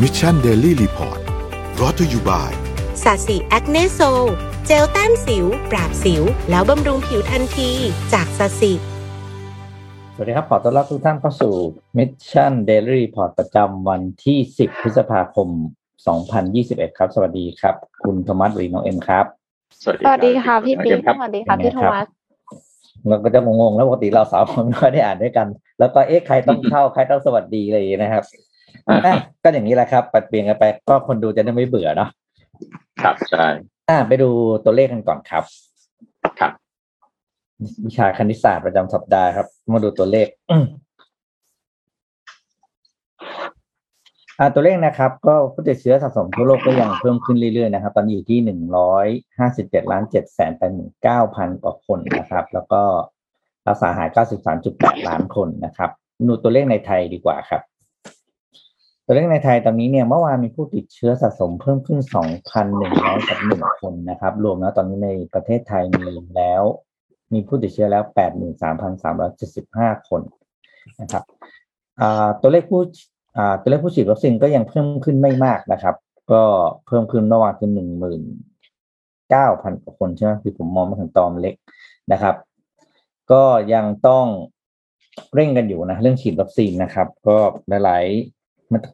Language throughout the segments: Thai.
มิชชันเดลี่รีพอร์ตรอตัวอยู่บ่ายสาสีแอคเนโซ เจลแต้มสิว ปราบสิว แล้วบำรุงผิวทันที จากสาสีสวัสดีครับ ขอต้อนรับทุกท่านเข้าสู่ Mission Daily Report ประจำวันที่ 10 พฤษภาคม 2021 ครับ สวัสดีครับ คุณโทมัสรีโนเอ็มครับ สวัสดีค่ะพี่ปิ๊กสวัสดีค่ะพี่โทมัสเราก็จะงงๆแล้วปกติเราสาวคนไม่ได้อ่านด้วยกัน แล้วก็เอ๊ะใครต้องเข้าใครต้องสวัสดีอะไรนะครับ ก็อย่างนี้แหละครับปัดเปลี่ยนกันไปก็คนดูจะได้ไม่เบื่อเนาะครับใช่อ่าไปดูตัวเลขกันก่อนครับครับวิชาคณิตศาสตร์ประจำสัปดาห์ครับ มาดูตัวเลขอ่าตัวเลขนะครับ ก็ผู้ติดเชื้อสะสมทั่วโลกก็ยังเพิ่มขึ้นเรื่อยๆนะครับ ตอนนี้อยู่ที่หนึ่งร้อยห้าสิบเจ็ดล้านเจ็ดแสนแปดหมื่นเก้าพันกว่าคนนะครับ แล้วก็รักษาหายเก้าสิบสามจุดแปดล้านคนนะครับดูตัวเลขในไทยดีกว่าครับ ตัวเลขในไทยตอนนี้เนี่ยเมื่อวานมีผู้ติดเชื้อสะสมเพิ่มขึ้น 2,100กับหนึ่งคนนะครับ รวมแล้วตอนนี้ในประเทศไทยมีแล้ว มีผู้ติดเชื้อแล้ว 83,375 คนนะครับตัวเลขผู้ตัวเลขผู้ฉีดวัคซีนก็ยังเพิ่มขึ้นไม่มากนะครับ ก็เพิ่มขึ้นเมื่อวานคือหนึ่งหมื่นเก้าพันกว่าคนใช่ไหมคือผมมองมาถึงตอมเล็กนะครับ ก็ยังต้องเร่งกันอยู่นะ เรื่องฉีดวัคซีนนะครับ ก็หลาย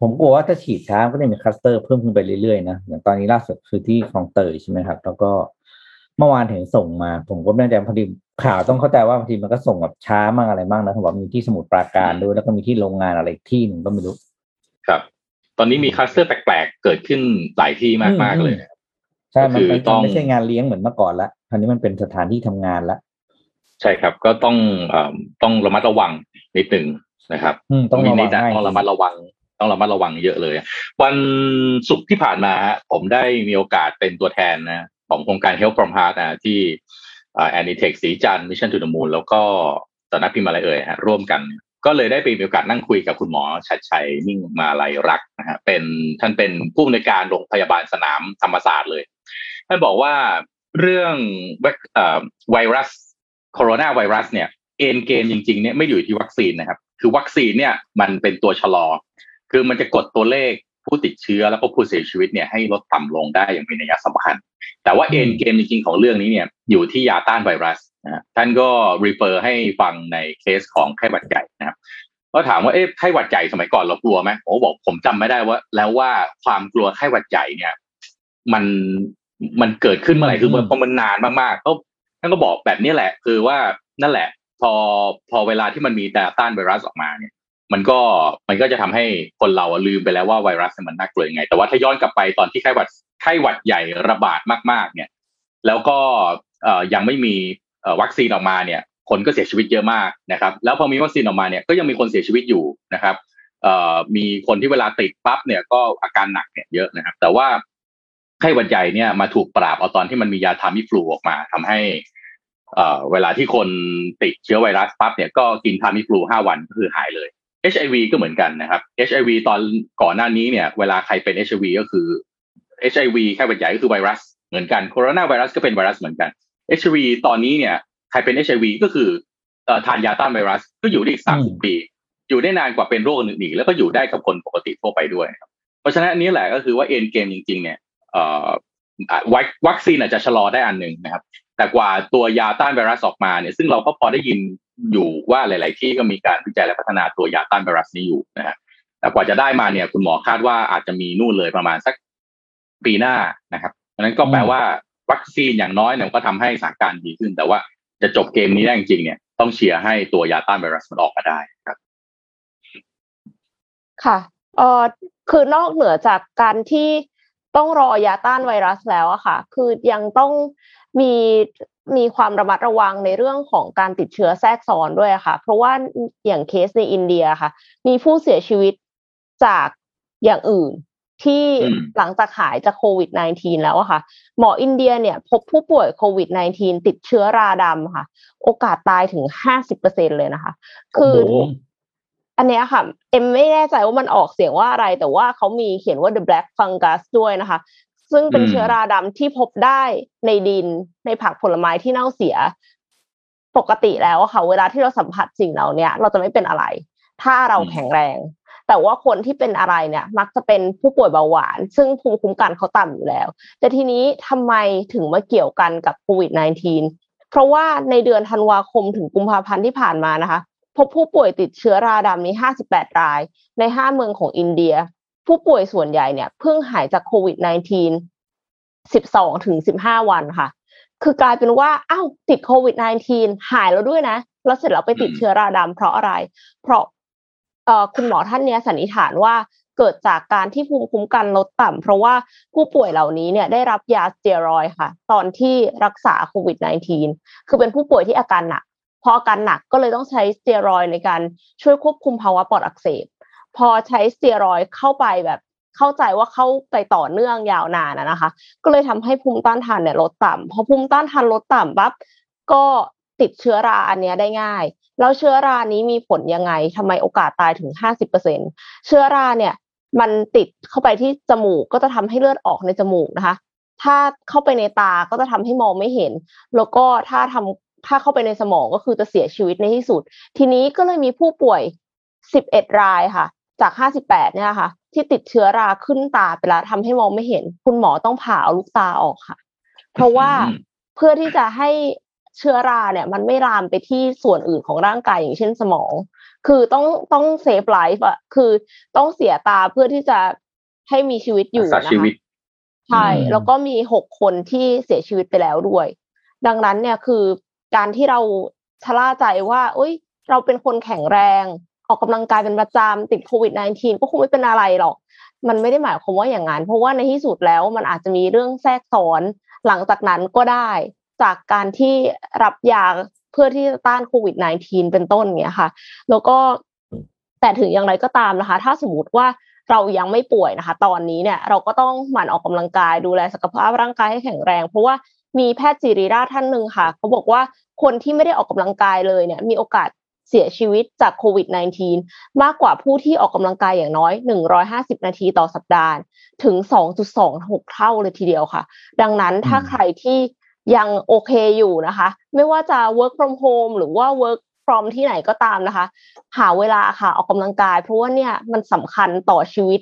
ผมกลัวว่าถ้าฉีดช้าก็จะมีคัสเตอร์เพิ่มขึ้นไปเรื่อยๆนะอย่างตอนนี้ล่าสุดคือที่คลองเตยใช่ไหมครับ แล้วก็เมื่อวานเห็นส่งมา ผมก็ไม่แน่ใจพอดีข่าวต้องเข้าใจว่าบางทีมันก็ส่งแบบช้ามากอะไรมากนะผมบอกมีที่สมุทรปราการด้วยแล้วก็มีที่โรงงานอะไรที่หนึ่งก็ไม่รู้ ครับ ตอนนี้มีคัสเตอร์แปลกๆเกิดขึ้นหลายที่มากๆเลยใช่มันไม่ใช่งานเลี้ยงเหมือนเมื่อก่อนละคราวนี้มันเป็นสถานที่ทำงานละใช่ครับ ก็ต้องต้องระมัดระวังนิดหนึ่งนะครับ ต้องระวังต้องระมัดระวัง ต้องระมัดระวังเยอะเลย วันศุกร์ที่ผ่านมาผมได้มีโอกาสเป็นตัวแทนนะของโครงการ Help from Heart นะที่แอนนิเทคสีจันมิชชั่นทูดมูลแล้วก็สำนักพิมพ์อะไรเอ่ยฮะร่วมกัน ก็เลยได้ไปมีโอกาสนั่งคุยกับคุณหมอชัดชัยนิ่งมาลัยรักนะฮะเป็นท่านเป็นผู้อำนวยการโรงพยาบาลสนามธรรมศาสตร์เลยท่านบอกว่าเรื่องไวรัสโคโรนาไวรัสเนี่ยเอ็นเกมจริงๆเนี่ยไม่อยู่ที่วัคซีนนะครับ คือวัคซีนเนี่ยมันเป็นตัวชะลอ คือมันจะกดตัวเลขผู้ติดเชื้อแล้วก็ผู้เสียชีวิตเนี่ยให้ลดต่ำลงได้อย่างมีนัยสำคัญ แต่ว่าเอ็นเกมจริงๆของเรื่องนี้เนี่ยอยู่ที่ยาต้านไวรัสนะท่านก็รีเฟอร์ให้ฟังในเคสของไข้หวัดใหญ่นะครับก็ถามว่าเอ๊ะไข้หวัดใหญ่สมัยก่อนเรากลัวไหมโอ้บอกผมจำไม่ได้ว่า แล้วว่าความกลัวไข้หวัดใหญ่เนี่ย มันมันเกิดขึ้นเมื่อไหร่คือมันพอมันนานมากๆก็ท่านก็บอกแบบนี้แหละ คือว่านั่นแหละ พอพอเวลาที่มันมีแต่ต้านไวรัสออกมาเนี่ย มันก็มันก็จะทำให้คนเราลืมไปแล้วว่าไวรัสมันน่ากลัวยังไง แต่ว่าถ้าย้อนกลับไปตอนที่ไข้หวัดไข้หวัดใหญ่ระบาดมาก ๆ เนี่ย แล้วก็ยังไม่มีวัคซีนออกมาเนี่ย คนก็เสียชีวิตเยอะมากนะครับ แล้วพอมีวัคซีนออกมาเนี่ยก็ยังมีคนเสียชีวิตอยู่นะครับมีคนที่เวลาติดปั๊บเนี่ยก็อาการหนักเนี่ยเยอะนะครับ แต่ว่าไข้หวัดใหญ่เนี่ยมาถูกปราบเอาตอนที่มันมียาทามิฟลูออกมาทำให้เวลาที่คนติดเชื้อไวรัสปั๊บเนี่ยก็กินทามิฟลูห้าวันก็คือหายเลย HIV ก็เหมือนกันนะครับ HIV ตอนก่อนหน้านี้เนี่ย เวลาใครเป็น HIV ก็คือ HIV แค่หวัดใหญ่ก็คือไวรัสเหมือนกันโคโรนาไวรัสก็เป็นไวรัสเหมือนกัน HIV ตอนนี้เนี่ยใครเป็น HIV ก็คือทานยาต้านไวรัสก็อยู่ได้อีกสามสิบปี อยู่ได้นานกว่าเป็นโรคอื่นๆแล้วก็อยู่ได้กับคนปกติทั่วไปด้วย เพราะฉะนั้นอันนี้แหละก็คือว่าเอ็นเกมจริง ๆ เนี่ยวัคซีนอาจจะชะลอได้อันหนึ่งนะครับ แต่กว่าตัวยาต้านไวรัสออกมาเนี่ย ซึ่งเราก็พอได้ยิน อยู่ว่าหลาย ๆ ที่ก็มีการวิจัยและพัฒนาตัวยาต้านไวรัสนี้อยู่นะฮะแต่กว่าจะได้มาเนี่ย คุณหมอคาดว่าอาจจะมีนู่นเลยประมาณสักปีหน้านะครับดังนั้นก็แปลว่าวัคซีนอย่างน้อยเนี่ยก็ทำให้สถานการณ์ดีขึ้น แต่ว่าจะจบเกมนี้ได้จริงๆเนี่ยต้องเชียร์ให้ตัวยาต้านไวรัสมันออกมาได้ครับ ค่ะเออคือนอกเหนือจากการที่ต้องรอยาต้านไวรัสแล้วอะค่ะ คือยังต้องมี มีความระมัดระวังในเรื่องของการติดเชื้อแทรกซ้อนด้วยค่ะ เพราะว่าอย่างเคสในอินเดียค่ะ มีผู้เสียชีวิตจากอย่างอื่นที่หลังจากหายจากโควิด -19 แล้วอะค่ะ หมออินเดียเนี่ย พบผู้ป่วยโควิด -19 ติดเชื้อราดำค่ะ โอกาสตายถึงห้าสิบเปอร์เซ็นเลยนะคะ คือ อันนี้ค่ะ เอ็มไม่แน่ใจว่ามันออกเสียงว่าอะไร แต่ว่าเขามีเขียนว่า the black fungus ด้วยนะคะ ซึ่งเป็นเชื้อราดำที่พบได้ในดินในผักผลไม้ที่เน่าเสีย ปกติแล้วค่ะ เวลาที่เราสัมผัสสิ่งเหล่านี้เราจะไม่เป็นอะไร ถ้าเราแข็งแรง แต่ว่าคนที่เป็นอะไรเนี่ย มักจะเป็นผู้ป่วยเบาหวาน ซึ่งภูมิคุ้มกันเขาต่ำอยู่แล้ว แต่ทีนี้ทำไมถึงมาเกี่ยวกันกับโควิด -19 เพราะว่าในเดือนธันวาคมถึงกุมภาพันธ์ที่ผ่านมานะคะพบผู้ป่วยติดเชื้อราดำนี้ 58 ราย ใน 5 เมืองของอินเดีย ผู้ป่วยส่วนใหญ่เนี่ยเพิ่งหายจากโควิด -19 12ถึง15 วันค่ะ คือกลายเป็นว่าอ้าวติดโควิด -19 หายแล้วด้วยนะ แล้วเสร็จแล้วไปติดเชื้อราดำเพราะอะไร เพราะเอ่อคุณหมอท่านเนี้ยสันนิษฐานว่าเกิดจากการที่ภูมิคุ้มกันลดต่ำเพราะว่าผู้ป่วยเหล่านี้เนี่ยได้รับยาสเตียรอยค่ะ ตอนที่รักษาโควิด -19 คือเป็นผู้ป่วยที่อาการหนักพออาการหนักก็เลยต้องใช้สเตียรอยในการช่วยควบคุมภาวะปอดอักเสบ พอใช้สเตียรอยเข้าไปแบบเข้าใจว่าเข้าไปต่อเนื่องยาวนานนะคะ ก็เลยทำให้ภูมิต้านทานเนี่ยลดต่ำพอภูมิต้านทานลดต่ำปั๊บก็ติดเชื้อราอันนี้ได้ง่าย แล้วเชื้อรานี้มีผลยังไงทำไมโอกาสตายถึง 50%เชื้อราเนี่ยมันติดเข้าไปที่จมูกก็จะทำให้เลือดออกในจมูกนะคะ ถ้าเข้าไปในตาก็จะทำให้มองไม่เห็น แล้วก็ถ้าทำถ้าเข้าไปในสมองก็คือจะเสียชีวิตในที่สุด ทีนี้ก็เลยมีผู้ป่วย 11 รายค่ะ จาก 58 เนี่ยค่ะ ที่ติดเชื้อราขึ้นตาไปแล้วทำให้มองไม่เห็น คุณหมอต้องผ่าเอาลูกตาออกค่ะ เพราะว่าเพื่อที่จะให้เชื้อราเนี่ย มันไม่ลามไปที่ส่วนอื่นของร่างกายอย่างเช่นสมอง คือต้องต้อง save life อะคือต้องเสียตาเพื่อที่จะให้มีชีวิตอยู่รักษานะชีวิคะตใช่อืมแล้วก็มีหกคนที่เสียชีวิตไปแล้วด้วย ดังนั้นเนี่ยคือการที่เราชะล่าใจว่าเอ้ย เราเป็นคนแข็งแรง ออกกำลังกายเป็นประจำติดโควิด -19 ก็คงไม่เป็นอะไรหรอก มันไม่ได้หมายความว่าอย่างนั้น เพราะว่าในที่สุดแล้วมันอาจจะมีเรื่องแทรกซ้อนหลังจากนั้นก็ได้ จากการที่รับยาเพื่อที่จะต้านโควิด -19 เป็นต้นเงี้ยค่ะ แล้วก็แต่ถึงอย่างไรก็ตามนะคะ ถ้าสมมติว่าเรายังไม่ป่วยนะคะ ตอนนี้เนี่ยเราก็ต้องหมั่นออกกำลังกายดูแลสุขภาพร่างกายให้แข็งแรง เพราะว่ามีแพทย์จิริราท่านหนึ่งค่ะเขาบอกว่าคนที่ไม่ได้ออกกำลังกายเลยเนี่ย มีโอกาส เสียชีวิตจากโควิด -19 มากกว่าผู้ที่ออกกำลังกายอย่างน้อย 150 นาทีต่อสัปดาห์ ถึง 2.26 เท่าเลยทีเดียวค่ะ ดังนั้นถ้าอืมใครที่ยังโอเคอยู่นะคะ ไม่ว่าจะ work from home หรือว่า work from ที่ไหนก็ตามนะคะ หาเวลาค่ะออกกำลังกาย เพราะว่าเนี่ยมันสำคัญต่อชีวิต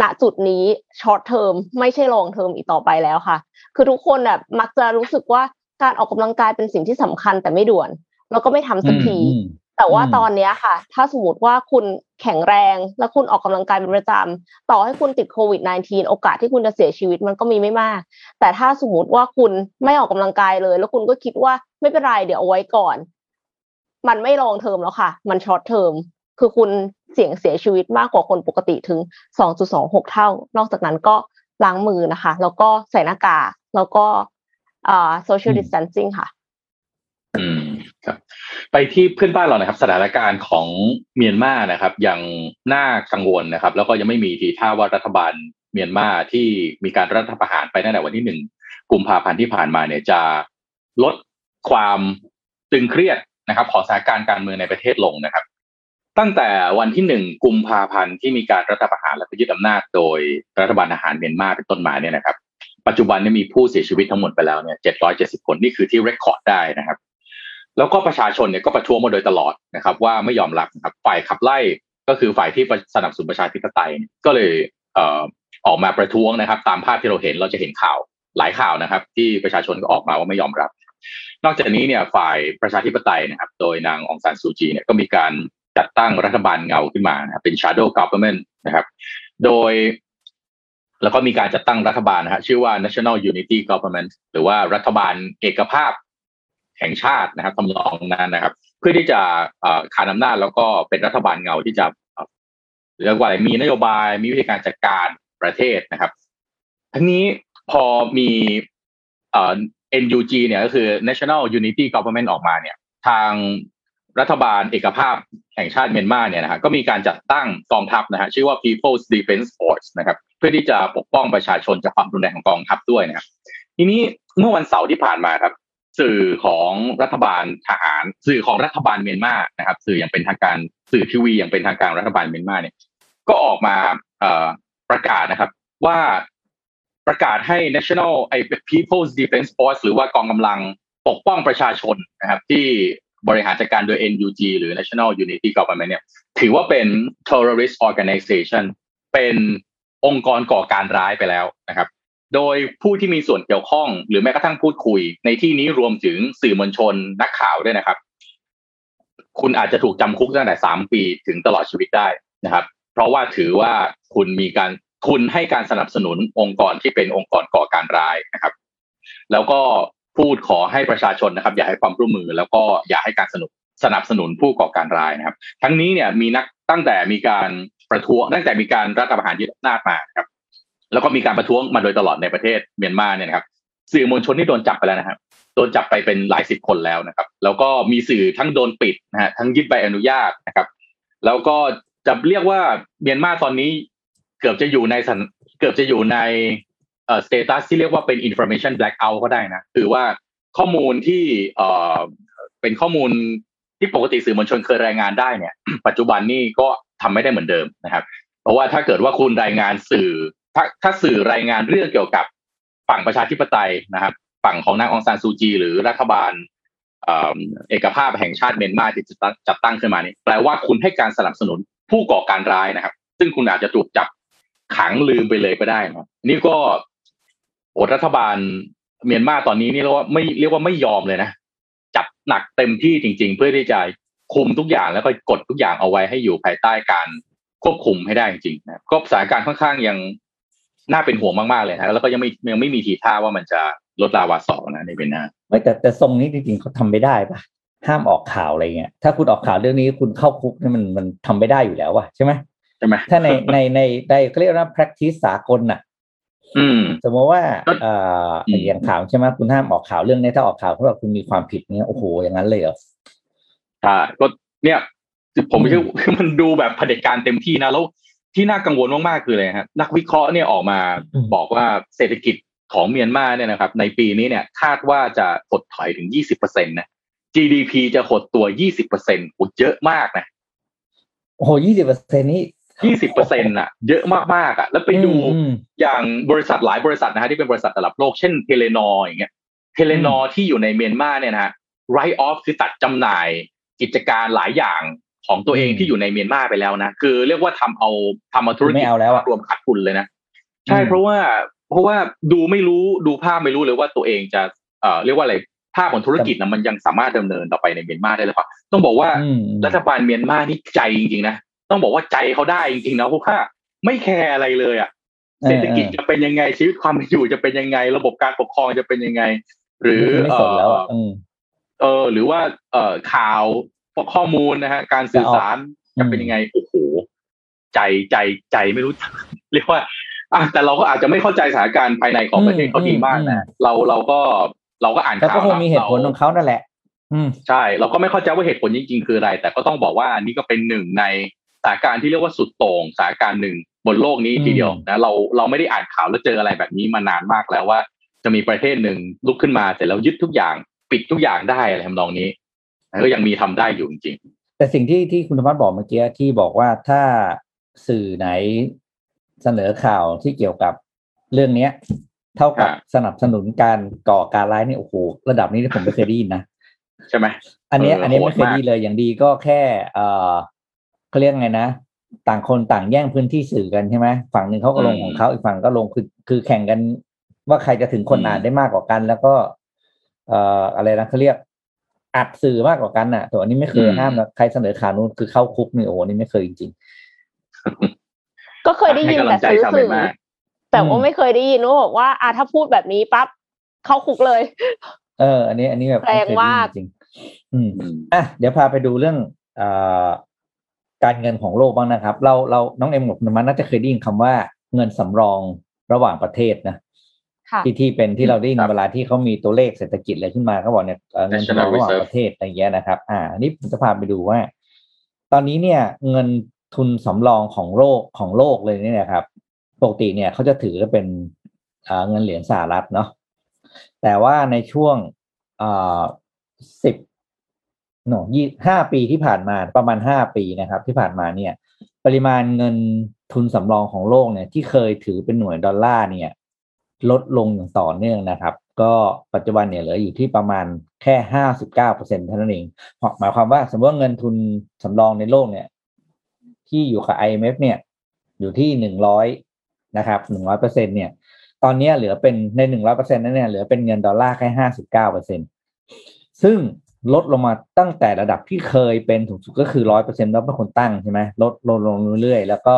ณจุดนี้ short term ไม่ใช่ long term อีกต่อไปแล้วค่ะ คือทุกคนแบบมักจะรู้สึกว่าการออกกำลังกายเป็นสิ่งที่สำคัญแต่ไม่ด่วน แล้วก็ไม่ทำสักทีอืม แต่ว่าอืมตอนเนี้ยค่ะ ถ้าสมมติว่าคุณแข็งแรงและคุณออกกำลังกายเป็นประจำต่อให้คุณติดโควิด -19 โอกาสที่คุณจะเสียชีวิตมันก็มีไม่มาก แต่ถ้าสมมติว่าคุณไม่ออกกำลังกายเลย แล้วคุณก็คิดว่าไม่เป็นไรเดี๋ยวเอาไว้ก่อน มันไม่ long term แล้วค่ะ มัน short term คือคุณเสี่ยงเสียชีวิตมากกว่าคนปกติถึง 2.26 เท่า นอกจากนั้นก็ล้างมือนะคะ แล้วก็ใส่หน้ากากแล้วก็อ่า social อืม distancing ค่ะ อืมครับ ไปที่เพื่อนบ้านเรานะครับ สถานการณ์ของเมียนมานะครับ ยังน่ากังวลนะครับ แล้วก็ยังไม่มีทีท่าว่ารัฐบาลเมียนมาที่มีการรัฐประหารไปตั้งแต่วันที่หนึ่งกุมภาพันธ์ที่ผ่านมาเนี่ยจะลดความตึงเครียดนะครับ ของสถานการณ์การเมืองในประเทศลงนะครับ ตั้งแต่วันที่หนึ่งกุมภาพันธ์ที่มีการรัฐประหารและยึดอำนาจโดยรัฐบาลทหารเมียนมาเป็นต้นมาเนี่ยนะครับ ปัจจุบันนี่ยมีผู้เสียชีวิตทั้งหมดไปแล้วเนี่ย770คนนี่คือที่เรคคอร์ดได้นะครับ แล้วก็ประชาชนเนี่ยก็ประท้วงมาโดยตลอดนะครับ ว่าไม่ยอมรับครับฝ่ายขับไล่ก็คือฝ่ายที่สนับสนุนประชาธิปไตยเนี่ยก็เลยเอ่อออกมาประท้วงนะครับ ตามภาพที่เราเห็นเราจะเห็นข่าวหลายข่าวนะครับ ที่ประชาชนก็ออกมาว่าไม่ยอมรับ นอกจากนี้เนี่ยฝ่ายประชาธิปไตยนะครับ โดยนางองซานซูจีเนี่ยก็มีการจัดตั้งรัฐบาลเงาขึ้นมานะครับเป็น shadow government นะครับ โดย แล้วก็มีการจัดตั้งรัฐบาลนะฮะชื่อว่า National Unity Government หรือว่ารัฐบาลเอกภาพ แห่งชาตินะครับทำนองนั้นนะครับ เพื่อที่จะคานอำนาจแล้วก็เป็นรัฐบาลเงาที่จะเอ่อเรียกว่าอะไรมีนโยบายมีวิธีการจัดการประเทศนะครับ ทั้งนี้พอมีเอ่อ NUG เนี่ยก็คือ National Unity Government ออกมาเนี่ยทางรัฐบาลเอกภาพแห่งชาติเมียนมาเนี่ยนะฮะก็มีการจัดตั้งกองทัพนะฮะชื่อว่า People's Defense Force นะครับ เพื่อที่จะปกป้องประชาชนจากความรุนแรงของกองทัพด้วยนะครับทีนี้เมื่อวันเสาร์ที่ผ่านมาครับ สื่อของรัฐบาลทหาร สื่อของรัฐบาลเมียนมานะครับ สื่ออย่างเป็นทางการสื่อทีวีอย่างเป็นทางการรัฐบาลเมียนมาเนี่ย ก็ออกมาประกาศนะครับ ว่าประกาศให้ National ไอ้ People's Defense Force หรือว่ากองกำลังปกป้องประชาชนนะครับ ที่บริหารจัดการโดย NUG หรือ National Unity Government เนี่ย ถือว่าเป็น terrorist organization เป็นองค์กรก่อการร้ายไปแล้วนะครับ โดยผู้ที่มีส่วนเกี่ยวข้อง หรือแม้กระทั่งพูดคุย ในที่นี้รวมถึงสื่อมวลชนนักข่าวด้วยนะครับ คุณอาจจะถูกจำคุกตั้งแต่สามปีถึงตลอดชีวิตได้นะครับ เพราะว่าถือว่าคุณมีการคุณให้การสนับสนุนองค์กรที่เป็นองค์กรก่อการร้ายนะครับ แล้วก็พูดขอให้ประชาชนนะครับ อย่าให้ความร่วมมือ แล้วก็อย่าให้การสนับสนับสนุนผู้ก่อการร้ายนะครับ ทั้งนี้เนี่ยมีนักตั้งแต่มีการประท้วงตั้งแต่มีการรัฐประหารยึดอำนาจมาครับ แล้วก็มีการประท้วงมาโดยตลอดในประเทศเมียนมาเนี่ยนะครับสื่อมวลชนที่โดนจับไปแล้วนะครับโดนจับไปเป็นหลายสิบคนแล้วนะครับ แล้วก็มีสื่อทั้งโดนปิดนะฮะทั้งยึดใบอนุญาตนะครับ แล้วก็จะเรียกว่าเมียนมาตอนนี้เกือบจะอยู่ในสันเกือบจะอยู่ในเอ่อสเตตัสที่เรียกว่าเป็น information blackout ก็ได้นะคือว่าข้อมูลที่เอ่อเป็นข้อมูลที่ปกติสื่อมวลชนเคยรายงานได้เนี่ย ปัจจุบันนี่ก็ทำไม่ได้เหมือนเดิมนะครับ เพราะว่าถ้าเกิดว่าคุณรายงานสื่อ ถ้าถ้าสื่อรายงานเรื่องเกี่ยวกับฝั่งประชาธิปไตยนะครับ ฝั่งของนางองซานซูจี หรือรัฐบาลเอกภาพแห่งชาติเมียนมาที่จะจัดตั้งขึ้นมานี่แปลว่าคุณให้การสนับสนุนผู้ก่อการร้ายนะครับ ซึ่งคุณอาจจะถูกจับขังลืมไปเลยก็ได้นะนี่ก็โอรัฐบาลเมียนมาตอนนี้นี่เรียกว่าไม่เรียกว่าไม่ยอมเลยนะจัดหนักเต็มที่จริง ๆ เพื่อที่จะคุมทุกอย่างแล้วก็กดทุกอย่างเอาไว้ให้อยู่ภายใต้การควบคุมให้ได้จริงๆนะก็สถานการณ์ค่อนข้างยัง น่าเป็นห่วงมากๆเลยนะแล้วก็ยังไม่ยังไม่มีทีท่าว่ามันจะลดลาวาสอกนะในเวียดนามไม่แต่แต่ทรงนี้จริงๆเขาทำไม่ได้ปะห้ามออกข่าวอะไรเงี้ยถ้าคุณออกข่าวเรื่องนี้คุณเข้าคุกนี่มันมันทำไม่ได้อยู่แล้วว่ะใช่ไหมใช่ไหมถ้าในในในในเขาเรียกว่า practice สากลน่ะอืมสมมติว่าก็เอ่ออมอย่างข่าวใช่ไหมคุณห้ามออกข่าวเรื่องนี้ถ้าออกข่าวเพราะว่าคุณมีความผิดเนี่ยโอ้โหอย่างนั้นเลยเหรอใช่ก็เนี่ยผมอืมคิดว่ามันดูแบบเผด็จการเต็มที่นะแล้ว ที่น่ากังวลมากๆคืออะไรครับนักวิเคราะห์เนี่ยออกมาบอกว่าเศรษฐกิจของเมียนมาเนี่ยนะครับ ในปีนี้เนี่ยคาดว่าจะหดถอยถึง 20%นะ GDP จะหดตัว 20%โอ้เยอะมากนะโอ้โหยี่สิบเปอร์เซ็นนี้20%อะเยอะมากๆอะ แล้วไปดูอืมอย่างบริษัทหลายบริษัทนะฮะที่เป็นบริษัทระดับโลกเช่น Telenor อย่างเงี้ย Telenor ที่อยู่ในเมียนมาเนี่ยนะฮะ write off คือตัดจำหน่ายกิจการหลายอย่าง ของตัวเองอืมที่อยู่ในเมียนมาไปแล้วนะคือเรียกว่าทำเอาทำเอาธุรกิจไม่เอาแล้วอะรวมขาดทุนเลยนะใช่อืมเพราะว่าเพราะว่าดูไม่รู้ดูภาพไม่รู้เลยว่าตัวเองจะเอ่อเรียกว่าอะไรภาพของธุรกิจนะมันยังสามารถดำเนินต่อไปในเมียนมาได้หรือเปล่าต้องบอกว่าอืมรัฐบาลเมียนมานี่ใจจริงๆนะต้องบอกว่าใจเขาได้จริงๆนะเพราะว่าไม่แคร์อะไรเลยอะเศรษฐกิจจะเป็นยังไงชีวิตความเป็นอยู่จะเป็นยังไง ระบบการปกครองจะเป็นยังไง หรือไม่สนแล้วอะอืมเออหรือว่าเอ่อข่าว ข้อมูลนะฮะการสื่อสารจะออกจะเป็นยังไงโอ้โหใจใจใจไม่รู้เรียกว่าอะแต่เราก็อาจจะไม่เข้าใจสถานการณ์ภายในของประเทศเขาดีมากนะเราเราก็เราก็อ่านแต่ก็ข่าวคงมีเหตุผลของเขานั่นแหละ อืมใช่ เราก็ไม่เข้าใจว่าเหตุผลจริงๆคืออะไร แต่ก็ต้องบอกว่าอันนี้ก็เป็นหนึ่งในสถานการณ์ที่เรียกว่าสุดโต่งสถานการณ์หนึ่งบนโลกนี้ทีเดียวอืมนะเราเราไม่ได้อ่านข่าวแล้วเจออะไรแบบนี้มานานมากแล้วว่า จะมีประเทศหนึ่งลุกขึ้นมาเสร็จแล้วยึดทุกอย่าง ปิดทุกอย่างได้อะไรทำนองนี้นะ ก็ยังมีทำได้อยู่จริงแต่สิ่งที่ที่คุณธรรมะบอกเมื่อกี้ที่บอกว่าถ้าสื่อไหนเสนอข่าวที่เกี่ยวกับเรื่องเนี้ย เท่ากับสนับสนุนการก่อการร้ายนี่โอ้โหระดับนี้ที่ผมไม่เคยได้ยินนะๆใช่ไหมอันเนี้ยเอออันเนี้ยโหดไม่เคยมากไดีเลยอย่างดีก็แค่ เออเขาเรียกไงนะต่างคนต่างแย่งพื้นที่สื่อกันใช่ไหมฝั่งหนึ่งเขาก็ลงของเขาอีกฝั่งก็ลงคือคือแข่งกันว่าใครจะถึงคนอ่านได้มากกว่ากัน แล้วก็ เอ่ออะไรนะเขาเรียก อัดสื่อมากกว่ากันน่ะแต่อันนี้ไม่เคยห้ามนะใครเสนอข่าวนู้นคือเข้าคุกนี่โอ้โหนี่ไม่เคยจริงก็เคยได้ยินให้กำลัแต่งใจซื้อชาวสื่อเมียนมาแต่อืว่ามไม่เคยได้ยินว่าบอกว่าอะถ้าพูดแบบนี้ปั๊บเข้าคุกเลยๆเออ อันนี้ อันนี้แบบไม่เคยได้ยินแรงมากจริงๆอืมอืมอะเดี๋ยวพาไปดูเรื่องเอ่อการเงินของโลกบ้างนะครับ เราเราน้องเอ็มกับคุณมันน่าจะเคยได้ยินคำว่าเงินสำรองระหว่างประเทศนะค่ะ ที่ที่เป็นที่เราได้ยินครับเวลาที่เขามีตัวเลขเศรษฐกิจอะไรขึ้นมาเขาบอกเนี่ยเอ่อเงินสำรอง National ระหว่าง Reserve ประเทศอะไรอย่างเงี้ยนะครับ อ่าอันนี้ผมจะพาไปดูว่า ตอนนี้เนี่ย เงินทุนสำรองของโลกของโลกเลยเนี่ยนะครับปกติเนี่ยเขาจะถือเป็นอ่าเงินเหรียญสหรัฐเนาะแต่ว่าในช่วงอ่าสิบโนยี่ห้าปีที่ผ่านมาประมาณห้าปีนะครับ ที่ผ่านมาเนี่ย ปริมาณเงินทุนสำรองของโลกเนี่ย ที่เคยถือเป็นหน่วยดอลลาร์เนี่ย ลดลงอย่างต่อเนื่องนะครับ ก็ปัจจุบันเนี่ยเหลืออยู่ที่ประมาณแค่ห้าสิบเก้าเปอร์เซ็นต์เท่านั้นเองหมายความว่าสมมติว่าเงินทุนสำรองในโลกเนี่ย ที่อยู่กับ IMF เนี่ย อยู่ที่หนึ่งร้อยนะครับหนึ่งร้อยเปอร์เซ็นเนี่ย ตอนนี้เหลือเป็นในหนึ่งร้อยเปอร์เซ็นนั้นเนี่ยเหลือเป็นเงินดอลลาร์แค่ห้าสิบเก้าเปอร์เซ็นซึ่งลดลงมาตั้งแต่ระดับที่เคยเป็นถูกสุดก็คือร้อยเปอร์เซ็นต์แล้วเป็นคนตั้งใช่ไหมลดลงลงเรื่อยๆแล้วก็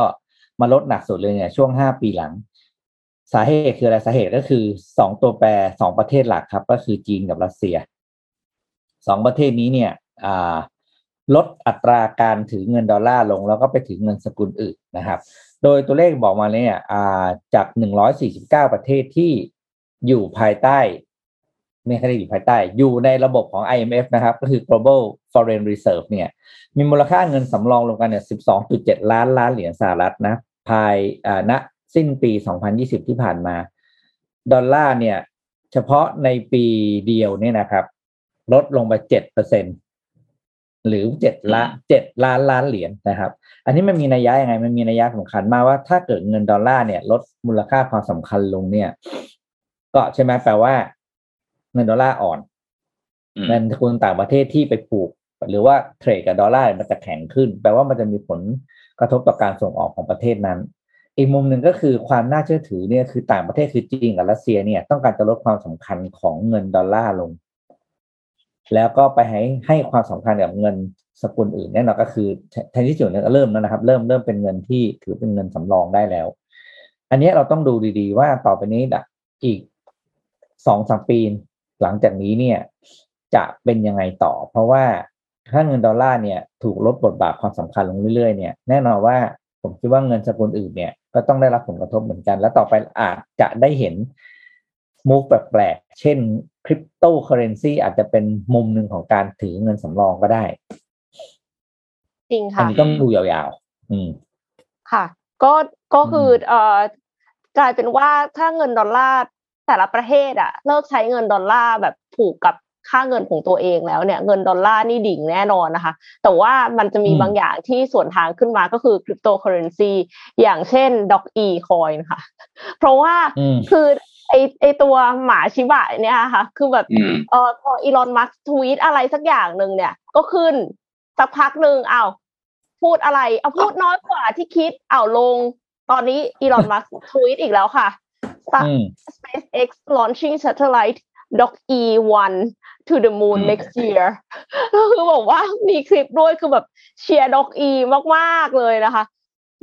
มาลดหนักสุดเลยเนี่ยช่วงห้าปีหลัง สาเหตุคืออะไรสาเหตุก็คือสองตัวแปรสองประเทศหลักครับ ก็คือจีนกับรัสเซียสองประเทศนี้เนี่ยลดอัตราการถือเงินดอลลาร์ลง แล้วก็ไปถือเงินสกุลอื่นนะครับ โดยตัวเลขบอกมาเนี่ยจากหนึ่งร้อยสี่สิบเก้าประเทศที่อยู่ภายใต้ ไม่ใช่อยู่ภายใต้ อยู่ในระบบของ IMF นะครับ ก็คือ global foreign reserve เนี่ย มีมูลค่าเงินสำรองรวมกันเนี่ย12.7ล้านล้านเหรียญสหรัฐนะภายณ สิ้นปี 2020 ที่ผ่านมา ดอลลาร์เนี่ย เฉพาะในปีเดียวเนี่ยนะครับ ลดลงไป7%เปอร์เซ็นหรือ7ล้าน7ล้านล้านเหรียญนะครับ อันนี้มันมีนัยยะยังไง มันมีนัยยะสำคัญมากว่าถ้าเกิดเงินดอลลาร์เนี่ย ลดมูลค่าความสำคัญลงเนี่ย ก็ใช่ไหมแปลว่า เงินดอลลาร์อ่อนเงินทุนต่างประเทศที่ไปปลูก หรือว่าเทรดกับดอลลาร์มันจะแข็งขึ้น แปลว่ามันจะมีผลกระทบต่อการส่งออกของประเทศนั้น อีกมุมหนึ่งก็คือความน่าเชื่อถือเนี่ยคือต่างประเทศคือจีนกับรัสเซียเนี่ยต้องการจะลดความสำคัญของเงินดอลลาร์ลง แล้วก็ไปให้ให้ความสำคัญกับเงินสกุลอื่นแน่นอนก็คือแทนที่จุดนี้ก็เริ่มแล้วนะครับ เริ่มเริ่มเป็นเงินที่ถือเป็นเงินสำรองได้แล้ว อันนี้เราต้องดูดีๆ ว่าต่อไปนี้อีกสองสามปีหลังจากนี้เนี่ยจะเป็นยังไงต่อ เพราะว่าถ้าเงินดอลลาร์เนี่ยถูกลดบทบาทความสำคัญลงเรื่อยๆเนี่ยแน่นอนว่าผมคิดว่าเงินสกุลอื่นเนี่ย ก็ต้องได้รับผลกระทบเหมือนกัน แล้วต่อไปอาจจะได้เห็นมูฟแปลกๆ เช่นคริปโตเคอเรนซีอาจจะเป็นมุมหนึ่งของการถือเงินสำรองก็ได้ จริงอันค่ะนี้ต้องดูยาวๆ อืม ค่ะ ก็ก็คือเอ่อกลายเป็นว่าถ้าเงินดอลลาร์แต่ละประเทศอะเลิกใช้เงินดอลลาร์แบบผูกกับ ค่าเงินของตัวเองแล้วเนี่ยเงินดอลลาร์นี่ดิ่งแน่นอนนะคะ แต่ว่ามันจะมีอืมบางอย่างที่ส่วนทางขึ้นมาก็คือคริปโตเคอเรนซีอย่างเช่น Dogecoin ค่ะ เพราะว่าอืมคือไอ้ไอ้ตัวหมาชิบะเนี่ยค่ะ คือแบบอืมเออพอ Elon Musk ทวีตอะไรสักอย่างหนึ่งเนี่ย ก็ขึ้นสักพักหนึ่งอ้าวพูดอะไร เอาพูดน้อยกว่าที่คิดอ้าวลง ตอนนี้อีลอนมัสทวีตอีกแล้วค่ะอืม SpaceX launching satellite Dock E1 to the moon อืม next year ก็คือบอกว่ามีคลิปด้วยคือแบบเชียร์ Dock E มากๆเลยนะคะ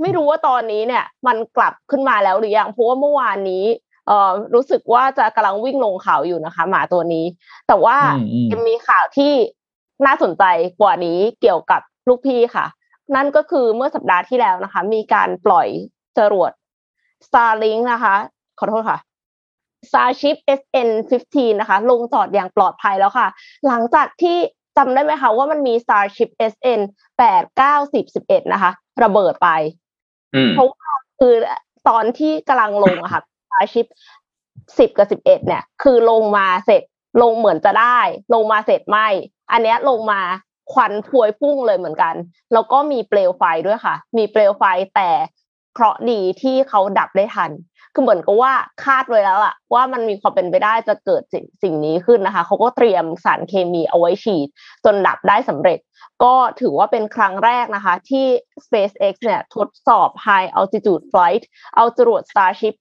ไม่รู้ว่าตอนนี้เนี่ย มันกลับขึ้นมาแล้วหรือยังเพราะว่าเมื่อวานนี้เอ่อรู้สึกว่าจะกำลังวิ่งลงเขาอยู่นะคะ หมาตัวนี้ แต่ว่าอืมอืมยังมีข่าวที่น่าสนใจกว่านี้เกี่ยวกับลูกพี่ค่ะ นั่นก็คือเมื่อสัปดาห์ที่แล้วนะคะ มีการปล่อยจรวด Starlink นะคะ ขอโทษค่ะ Starship SN15 นะคะ ลงจอดอย่างปลอดภัยแล้วค่ะ หลังจากที่จำได้ไหมคะว่ามันมี Starship SN 8 9 10 11นะคะ ระเบิดไปอืมเพราะว่าคือตอนที่กำลังลงอะค่ะ Starship สิบกับสิบเอ็ดเนี่ย คือลงมาเสร็จลงเหมือนจะได้ ลงมาเสร็จไม่ อันเนี้ยลงมาควันพวยพุ่งเลยเหมือนกัน แล้วก็มีเปลวไฟด้วยค่ะ มีเปลวไฟแต่ เคราะดีที่เขาดับได้ทัน คือเหมือนกับว่าคาดไว้แล้วอะว่ามันมีความเป็นไปได้จะเกิดสิ่งสิ่งนี้ขึ้นนะคะเขาก็เตรียมสารเคมีเอาไว้ฉีด จนดับได้สำเร็จ ก็ถือว่าเป็นครั้งแรกนะคะ ที่ SpaceX เนี่ยทดสอบ High Altitude Flight เอาจรวด Starship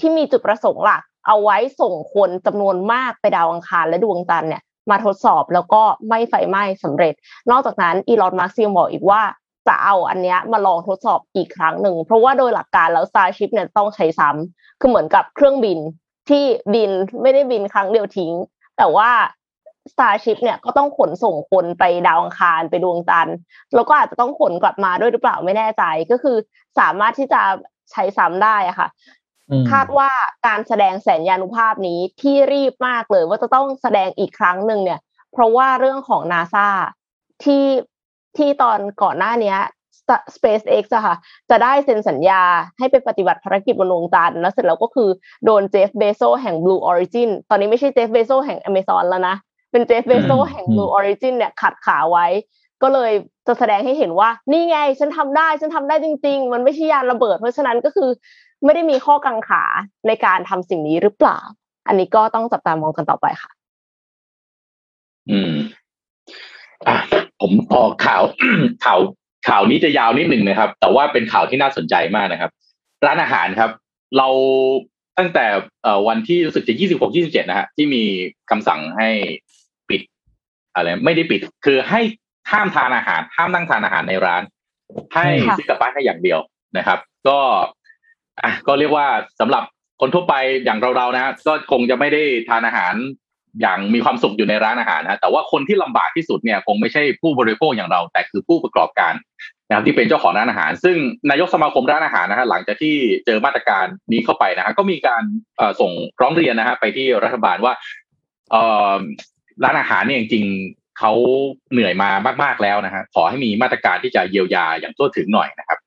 ที่มีจุดประสงค์หลัก เอาไว้ส่งคนจำนวนมากไปดาวอังคารและดวงจันทร์เนี่ยมาทดสอบแล้วก็ไม่ไฟไหม้สำเร็จ นอกจากนั้นอีลอน มัสก์ยังบอกอีกว่า จะเอาอันเนี้ยมาลองทดสอบอีกครั้งหนึ่ง เพราะว่าโดยหลักการแล้ว Starship เนี่ยต้องใช้ซ้ำคือเหมือนกับเครื่องบินที่บินไม่ได้บินครั้งเดียวทิ้ง แต่ว่า Starship เนี่ยก็ต้องขนส่งคนไปดาวอังคารไปดวงจันทร์แล้วก็อาจจะต้องขนกลับมาด้วยหรือเปล่าไม่แน่ใจก็คือสามารถที่จะใช้ซ้ำได้อะค่ะอืมคาดว่าการแสดงแสนยานุภาพนี้ที่รีบมากเลย ว่าจะต้องแสดงอีกครั้งหนึ่งเนี่ย เพราะว่าเรื่องของนาซาที่ ที่ตอนก่อนหน้าเนี้ย Sta- SpaceX อะค่ะ จะได้เซ็นสัญญาให้ไปปฏิบัติภารกิจบนดวงจันทร์แล้วเสร็จแล้วก็คือโดนเจฟเบโซแห่ง Blue Origin ตอนนี้ไม่ใช่เจฟเบโซแห่ง Amazon แล้วนะ เป็นเจฟเบโซอืมแห่งอืม Blue Origin เนี่ยขัดขาไว้ ก็เลยจะแสดงให้เห็นว่า นี่ไง ฉันทำได้ฉันทำได้จริง ๆ มันไม่ใช่ยานระเบิด เพราะฉะนั้นก็คือไม่ได้มีข้อกังขาในการทำสิ่งนี้หรือเปล่า อันนี้ก็ต้องจับตามองกันต่อไปค่ะ อืมอะ ผมต่อข่าวข่าวข่าวนี้จะยาวนิดหนึ่งนะครับ แต่ว่าเป็นข่าวที่น่าสนใจมากนะครับ ร้านอาหารครับ เราตั้งแต่วันที่รู้สึกจะยี่สิบหกยี่สิบเจ็ดนะฮะที่มีคำสั่งให้ปิดอะไรไม่ได้ปิด คือให้ห้ามทานอาหาร ห้ามนั่งทานอาหารในร้าน ให้ซื้อกลับบ้านได้อย่างเดียวนะครับ ก็อะก็เรียกว่าสำหรับคนทั่วไปอย่างเราๆนะก็คงจะไม่ได้ทานอาหาร อย่างมีความสุขอยู่ในร้านอาหารนะแต่ว่าคนที่ลำบากที่สุดเนี่ยคงไม่ใช่ผู้บริโภคอย่างเรา แต่คือผู้ประกอบการนะครับที่เป็นเจ้าของร้านอาหาร ซึ่งนายกสมาคมร้านอาหารนะฮะหลังจากที่เจอมาตรการนี้เข้าไปนะฮะก็มีการส่งร้องเรียนนะฮะไปที่รัฐบาลว่าเออร้านอาหารเนี่ยจริงๆเขาเหนื่อยมามาก ๆแล้วนะฮะขอให้มีมาตรการที่จะเยียวยาอย่างทั่วถึงหน่อยนะครับ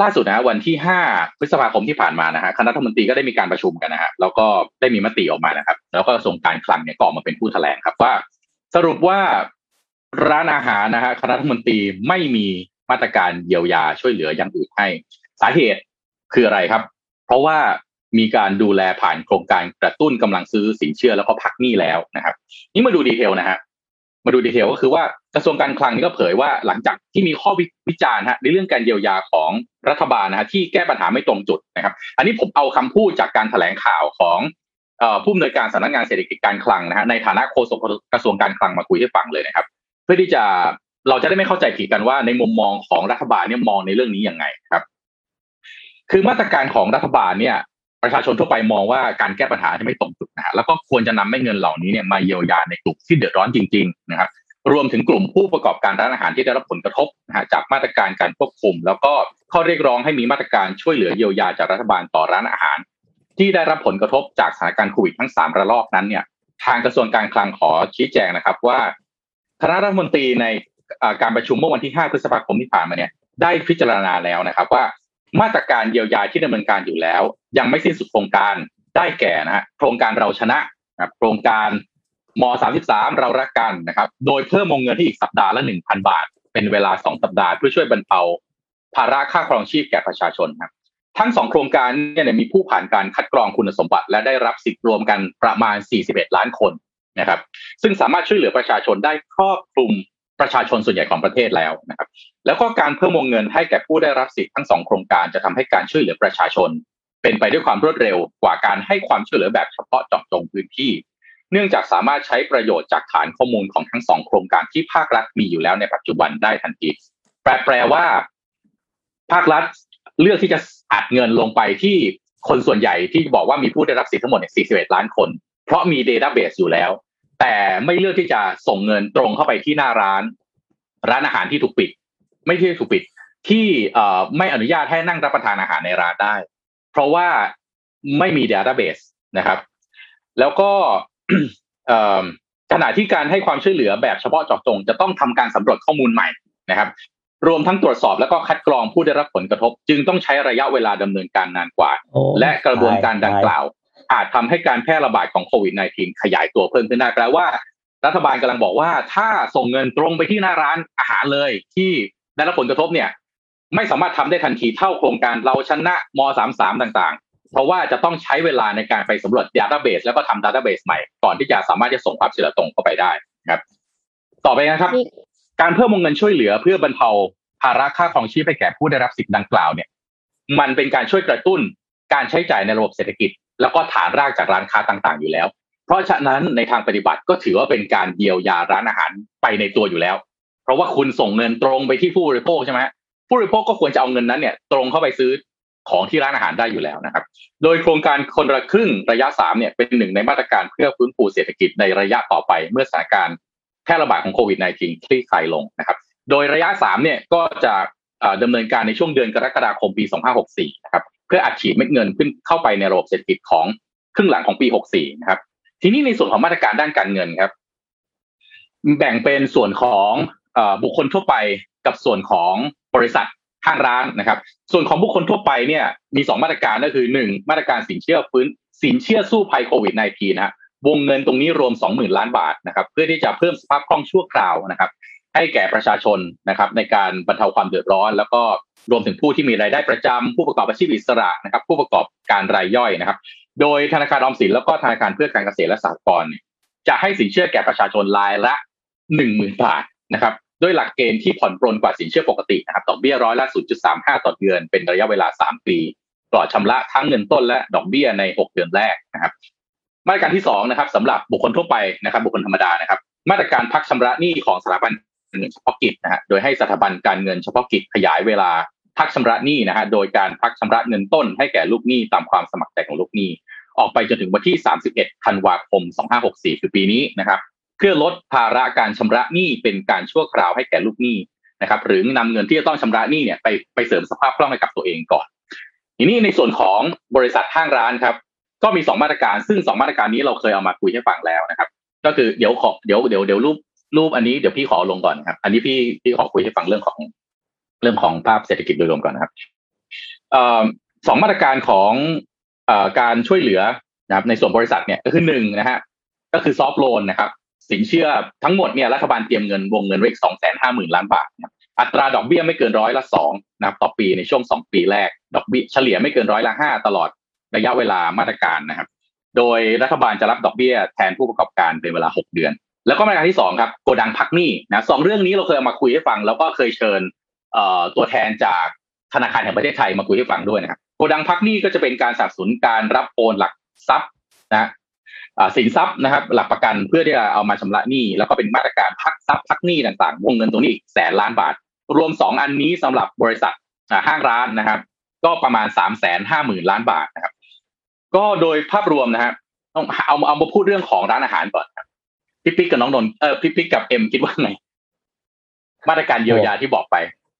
ล่าสุดนะวันที่ 5 พฤษภาคมที่ผ่านมานะฮะคณะรัฐมนตรีก็ได้มีการประชุมกันนะฮะแล้วก็ได้มีมติออกมานะครับ แล้วก็กระทรวงการคลังเนี่ยก็ออกมาเป็นผู้แถลงครับว่า สรุปว่าร้านอาหารนะฮะคณะรัฐมนตรีไม่มีมาตรการเยียวยาช่วยเหลืออย่างอื่นให้ สาเหตุคืออะไรครับ เพราะว่ามีการดูแลผ่านโครงการกระตุ้นกำลังซื้อสินเชื่อแล้วก็พักหนี้แล้วนะครับ นี่มาดูดีเทลนะฮะ มาดูดีเทลก็คือว่ากระทรวงการคลังนี่ก็เผยว่าหลังจากที่มีข้อวิจารณ์ฮะในเรื่องการเยียวยาของรัฐบาลนะฮะที่แก้ปัญหาไม่ตรงจุดนะครับ อันนี้ผมเอาคำพูดจากการแถลงข่าวของผู้อำนวยการสำนักงานเศรษฐกิจการคลังนะฮะในฐานะโฆษกกระทรวงการคลังมาคุยให้ฟังเลยนะครับ เพื่อที่จะเราจะได้ไม่เข้าใจผิดกันว่าในมุมมองของรัฐบาลเนี่ยมองในเรื่องนี้ยังไงครับ คือมาตรการของรัฐบาลเนี่ย ประชาชนทั่วไปมองว่าการแก้ปัญหาจะไม่ตรงจุดนะฮะแล้วก็ควรจะนำไม่เงินเหล่านี้เนี่ยมาเยียวยาในกลุ่มที่เดือดร้อนจริงๆนะครับรวมถึงกลุ่มผู้ประกอบการร้านอาหารที่ได้รับผลกระทบนะฮะจากมาตรการการควบคุม แล้วก็ข้อเรียกร้องให้มีมาตรการช่วยเหลือเยียวยาจากรัฐบาลต่อร้านอาหาร ที่ได้รับผลกระทบจากสถานการณ์โควิดทั้งสามระลอกนั้นเนี่ยทางกระทรวงการคลังขอชี้แจงนะครับว่าคณะรัฐมนตรีในการประชุมเมื่อวันที่ 5 พฤษภาคมที่ผ่านมาเนี่ยได้พิจารณาแล้วนะครับว่า มาตรการเยียวยาที่ดำเนินการอยู่แล้ว ยังไม่สิ้นสุดโครงการได้แก่นะฮะโครงการเราชนะนะครับโครงการม 33 เรารักกันนะครับ โดยเพิ่มวงเงินที่อีกสัปดาห์ละ 1,000 บาท เป็นเวลา 2 สัปดาห์เพื่อช่วยบรรเทาภาระค่าครองชีพแก่ประชาชนครับ ทั้งสองโครงการเนี่ยมีผู้ผ่านการคัดกรองคุณสมบัติ และได้รับสิทธิ์รวมกันประมาณ 41 ล้านคนนะครับ ซึ่งสามารถช่วยเหลือประชาชนได้ครอบคลุม ประชาชนส่วนใหญ่ของประเทศแล้วนะครับ แล้วก็การเพิ่มวงเงินให้แก่ผู้ได้รับสิทธิ์ทั้งสองโครงการจะทำให้การช่วยเหลือประชาชน เป็นไปด้วยความรวดเร็วกว่าการให้ความช่วยเหลือแบบเฉพาะเจาะจงพื้นที่ เนื่องจากสามารถใช้ประโยชน์จากฐานข้อมูลของทั้งสองโครงการที่ภาครัฐมีอยู่แล้วในปัจจุบันได้ทันที แปลแปลว่า ภาครัฐเลือกที่จะอัดเงินลงไปที่คนส่วนใหญ่ที่บอกว่ามีผู้ได้รับสิทธิ์ทั้งหมดเนี่ย41 ล้านคน เพราะมีเดต้าเบสอยู่แล้ว แต่ไม่เลือกที่จะส่งเงินตรงเข้าไปที่หน้าร้าน ร้านอาหารที่ถูกปิด ไม่ที่ถูกปิด ที่เอ่อไม่อนุญาตให้นั่งรับประทานอาหารในร้านได้ เพราะว่าไม่มี Database นะครับ แล้วก็เอ่อขณะที่การให้ความช่วยเหลือแบบเฉพาะเจาะจง จะต้องทำการสำรวจข้อมูลใหม่นะครับ รวมทั้งตรวจสอบแล้วก็คัดกรองผู้ได้รับผลกระทบ จึงต้องใช้ระยะเวลาดำเนินการนานกว่า และกระบวนการดังกล่าว อาจทำให้การแพร่ระบาดของโควิด -19 ขยายตัวเพิ่มขึ้นได้แปลว่า รัฐบาลกำลังบอกว่า ถ้าส่งเงินตรงไปที่หน้าร้านอาหารเลยที่ได้รับผลกระทบเนี่ย ไม่สามารถทำได้ทันทีเท่าโครงการเราชนะม 33 ต่างๆ เพราะว่าจะต้องใช้เวลาในการไปสำรวจ Database แล้วก็ทำ Database ใหม่ก่อนที่จะสามารถจะส่งความช่วยเหลือตรงเข้าไปได้นะครับ ต่อไปนะครับนี่การเพิ่มวงเงินช่วยเหลือเพื่อบรรเทาภาระค่าครองชีพให้แก่ผู้ได้รับสิทธิ์ดังกล่าวเนี่ย มันเป็นการช่วยกระตุ้นการใช้จ่ายในระบบเศรษฐกิจ แล้วก็ฐานรากจากร้านค้าต่างๆ อยู่แล้ว เพราะฉะนั้นในทางปฏิบัติก็ถือว่าเป็นการเยียวยาร้านอาหารไปในตัวอยู่แล้ว เพราะว่าคุณส่งเงินตรงไปที่ผู้บริโภคใช่ไหมผู้บริโภคก็ควรจะเอาเงินนั้นเนี่ยตรงเข้าไปซื้อของที่ร้านอาหารได้อยู่แล้วนะครับ โดยโครงการคนละครึ่งระยะสามเนี่ยเป็นหนึ่งในมาตรการเพื่อฟื้นฟูเศรษฐกิจในระยะต่อไป เมื่อสถานการณ์แพร่ระบาดของโควิด -19 คลี่คลายลงนะครับ โดยระยะสามเนี่ยก็จะเอ่อดำเนินการในช่วงเดือนกรกฎาคมปี 2564 นะครับ พื่ออัดฉีดเม็ดเงินขึ้นเข้าไปในระบบเศรษฐกิจของครึ่งหลังของปี 64 นะครับ ทีนี้ในส่วนของมาตรการด้านการเงินครับ แบ่งเป็นส่วนของอบุคคลทั่วไปกับส่วนของบริษัทห้างร้านนะครับ ส่วนของบุคคลทั่วไปเนี่ยมีสองมาตรการก็คือหนึ่งมาตรการสินเชื่อฟื้นสินเชื่อสู้ภัยโควิด -19 นะฮะวงเงินตรงนี้รวม 20,000 ล้านบาทนะครับ เพื่อที่จะเพิ่มสภาพคล่องชั่วคราวนะครับ ให้แก่ประชาชนนะครับ ในการบรรเทาความเดือดร้อน แล้วก็รวมถึงผู้ที่มีรายได้ประจำผู้ประกอบอาชีพอิสระนะครับ ผู้ประกอบการรายย่อยนะครับ โดยธนาคารออมสินแล้วก็ธนาคารเพื่อการเกษตรและสหกรณ์จะให้สินเชื่อแก่ประชาชนรายละหนึ่งหมื่นบาทนะครับด้วยหลักเกณฑ์ที่ผ่อนปรนกว่าสินเชื่อปกตินะครับดอกเบี้ยร้อยละ 0.35 ต่อเดือน เป็นระยะเวลา 3 ปีปลอดชำระทั้งเงินต้นและดอกเบี้ยใน 6 เดือนแรกนะครับมาตรการที่2นะครับสำหรับบุคคลทั่วไปนะครับ บุคคลธรรมดานะครับ มาตรการพักชำระหนี้ของสถาบัน เงินเฉพาะกิจนะฮะโดยให้สถาบันการเงินเฉพาะกิจขยายเวลาพักชำระหนี้นะฮะโดยการพักชำระเงินต้นให้แก่ลูกหนี้ตามความสมัครใจของลูกหนี้ ออกไปจนถึงวันที่ 31 ธันวาคม 2564 คือปีนี้นะครับเพื่อลดภาระการชำระหนี้เป็นการชั่วคราวให้แก่ลูกหนี้นะครับ หรือนำเงินที่จะต้องชำระหนี้เนี่ยไปไปเสริมสภาพคล่องให้กับตัวเองก่อน ทีนี้ในส่วนของบริษัทห้างร้านครับ ก็มีสองมาตรการ ซึ่งสองมาตรการนี้เราเคยเอามาคุยให้ฟังแล้วนะครับ ก็คือเดี๋ยวขอเดี๋ยวเดี๋ยวเดี๋ยวรูป รูปอันนี้เดี๋ยวพี่ขอลงก่อนครับ อันนี้พี่พี่ขอคุยให้ฟังเรื่องของเรื่องของภาพเศรษฐกิจโดยรวมก่อนนะครับสองมาตรการของอการช่วยเหลือนะครับ ในส่วนบริษัทเนี่ยก็คือหนึ่งนะฮะก็คือซอฟท์โลนนะครับ สินเชื่อทั้งหมดเนี่ยรัฐบาลเตรียมเงินวงเงินไว้สองแสนห้าหมื่นล้านบาทนะอัตราดอกเบี้ยไม่เกินร้อยละสองนะครับต่อปีในช่วงสองปีแรก ดอกเบี้ยเฉลี่ยไม่เกินร้อยละห้าตลอดระยะเวลามาตรการนะครับ โดยรัฐบาลจะรับดอกเบี้ยแทนผู้ประกอบการเป็นเวลาหกเดือน แล้วก็มาตรการที่สองครับโกดังพักหนี้นะสองเรื่องนี้เราเคยเอามาคุยให้ฟัง แล้วก็เคยเชิญตัวแทนจากธนาคารแห่งประเทศไทยมาคุยให้ฟังด้วยนะครับโกดังพักหนี้ก็จะเป็นการสนับสนุนการรับโอนหลักทรัพย์นะสินทรัพย์นะครับ หลักประกันเพื่อที่จะเอามาชำระหนี้แล้วก็เป็นมาตรการพักทรัพย์พักหนี้ต่างๆ วงเงินตรงนี้อีกแสนล้านบาท รวมสองอันนี้สำหรับบริษัทห้างร้านนะครับ ก็ประมาณสามแสนห้าหมื่นล้านบาทนะครับ ก็โดยภาพรวมนะฮะต้องเอาเอามาพูดเรื่องของร้านอาหารก่อนครับ พี่ปิ๊กกับน้องนนท์เออพี่ปิ๊กกับเอ็มคิดว่าไงมาตรการเยียวยาที่บอกไป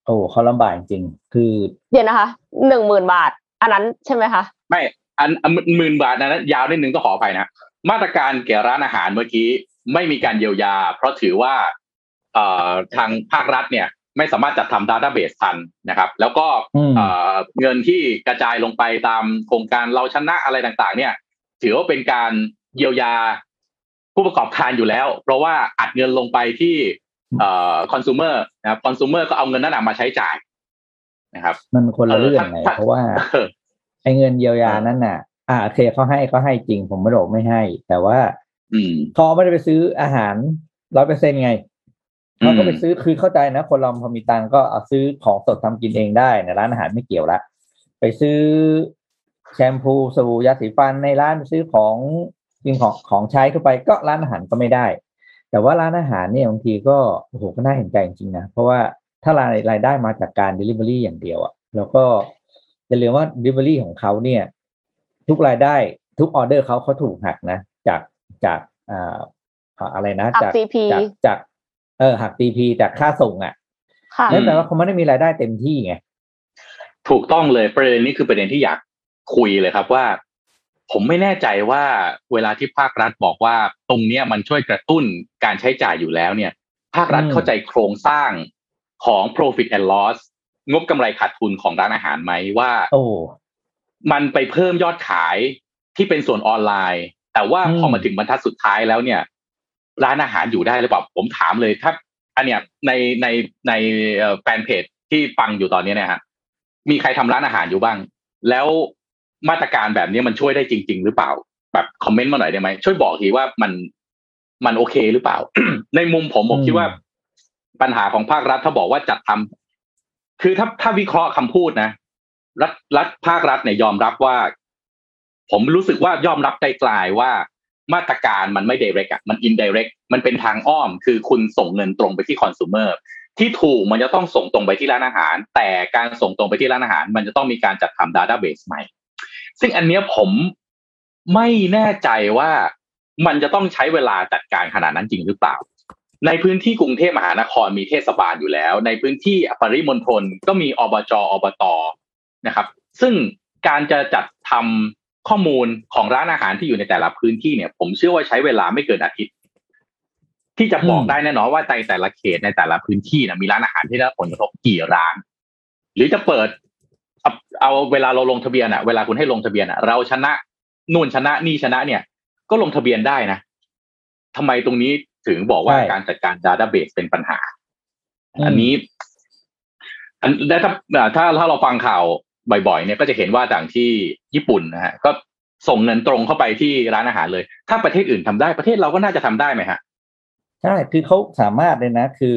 โอ้เขาลำบากจริงคือ เดี๋ยวนะคะหนึ่งหมื่นบาท อันนั้นใช่ไหมคะไม่อันหมื่นบาทนั้นยาวนิดนึงก็ขอไปนะมาตรการแก่ร้านอาหารเมื่อกี้ไม่มีการเยียวยา เพราะถือว่าเอ่อทางภาครัฐเนี่ย ไม่สามารถจัดทำดัตต้าเบสทันนะครับ แล้วก็เงินที่กระจายลงไปตามโครงการเราชนะอะไรต่าง ๆ เนี่ย ถือว่าเป็นการเยียวยา ผู้ประกอบการอยู่แล้ว เพราะว่าอัดเงินลงไปที่เอ่อคอน sumer นะครับคอน sumer ก็เอาเงินนั้นมาใช้จ่ายนะครับ มันคนละเรื่องไงเพราะว่าไอ้เงินเยียวยานั้นน่ะ อ่าเคเขาให้เขาให้จริง ผมไม่บอกไม่ให้ แต่ว่า อืมเขาไม่ได้ไปซื้ออาหารร้อยเปอร์เซ็นไงเขาก็ไปซื้อคือเข้าใจนะคนเราพอมีตังก็เอาซื้อของสดทำกินเองได้ในร้านอาหารไม่เกี่ยวละไปซื้อแชมพูสบู่ยาสีฟันในร้านไปซื้อของ จริงของของใช้เข้าไปก็ร้านอาหารก็ไม่ได้ แต่ว่าร้านอาหารเนี่ยบางทีก็โอ้โหก็น่าเห็นใจจริงๆนะเพราะว่าถ้ารายรายได้มาจากการ Delivery อย่างเดียวอะแล้วก็จะเรียกว่า Delivery ของเขาเนี่ย ทุกรายได้ทุกออเดอร์เขาเขาถูกหักนะ จากจากอ่าอะไรนะ จากจากจากเออหัก TP จากค่าส่งอะนั่นแปลว่าเขาไม่ได้มีรายได้เต็มที่ไงถูกต้องเลยประเด็นนี้คือประเด็นที่อยากคุยเลยครับว่า ผมไม่แน่ใจว่าเวลาที่ภาครัฐบอกว่าตรงเนี้ยมันช่วยกระตุ้นการใช้จ่ายอยู่แล้วเนี่ย ภาครัฐเข้าใจโครงสร้างของ profit and loss งบกำไรขาดทุนของร้านอาหารไหมว่า โอ้มันไปเพิ่มยอดขายที่เป็นส่วนออนไลน์ แต่ว่าพอมาถึงบรรทัดสุดท้ายแล้วเนี่ย ร้านอาหารอยู่ได้หรือเปล่าผมถามเลยถ้าอันเนี้ยในในในแฟนเพจที่ฟังอยู่ตอนนี้เนี่ยฮะมีใครทำร้านอาหารอยู่บ้าง แล้ว มาตรการแบบนี้มันช่วยได้จริง ๆ หรือเปล่า แบบคอมเมนต์มาหน่อยได้ไหมช่วยบอกทีว่ามันมันโอเคหรือเปล่า ในมุมผมผมคิดว่า ปัญหาของภาครัฐถ้าบอกว่าจัดทำคือถ้าถ้าวิเคราะห์คำพูดนะรัฐรัฐภาครัฐเนี่ยยอมรับว่า ผมรู้สึกว่ายอมรับไกลๆว่ามาตรการมันไม่เดเรกอะมันอินเดเรกมันเป็นทางอ้อม คือคุณส่งเงินตรงไปที่คอน sumer ที่ถูกมันจะต้องส่งตรงไปที่ร้านอาหาร แต่การส่งตรงไปที่ร้านอาหาร มันจะต้องมีการจัดทำดัตต้าเบสใหม่ ซึ่งอันเนี้ยผมไม่แน่ใจว่ามันจะต้องใช้เวลาจัดการขนาดนั้นจริงหรือเปล่า ในพื้นที่กรุงเทพมหานครมีเทศบาลอยู่แล้ว ในพื้นที่ปริมณฑลก็มีอบจอบตนะครับ ซึ่งการจะจัดทำข้อมูลของร้านอาหารที่อยู่ในแต่ละพื้นที่เนี่ย ผมเชื่อว่าใช้เวลาไม่เกินอาทิตย์ ที่จะบอกได้แน่นอนว่าในแต่ละเขตในแต่ละพื้นที่นะมีร้านอาหารที่ได้ผลกระทบกี่ร้าน หรือจะเปิด เอาเวลาเราลงทะเบียนอะเวลาคุณให้ลงทะเบียนอะเราชนะนู่นชนะนี่ชนะเนี่ย ก็ลงทะเบียนได้นะทำไมตรงนี้ถึงบอกว่าการจัดการดัตต้าเบสเป็นปัญหาอืมอันนี้อันแล้วถ้าถ้าถ้าเราฟังข่าวบ่อยๆเนี่ยก็จะเห็นว่าต่างที่ญี่ปุ่นนะฮะก็ส่งเงินตรงเข้าไปที่ร้านอาหารเลย ถ้าประเทศอื่นทำได้ประเทศเราก็น่าจะทำได้ไหมฮะใช่คือเขาสามารถเลยนะ คือ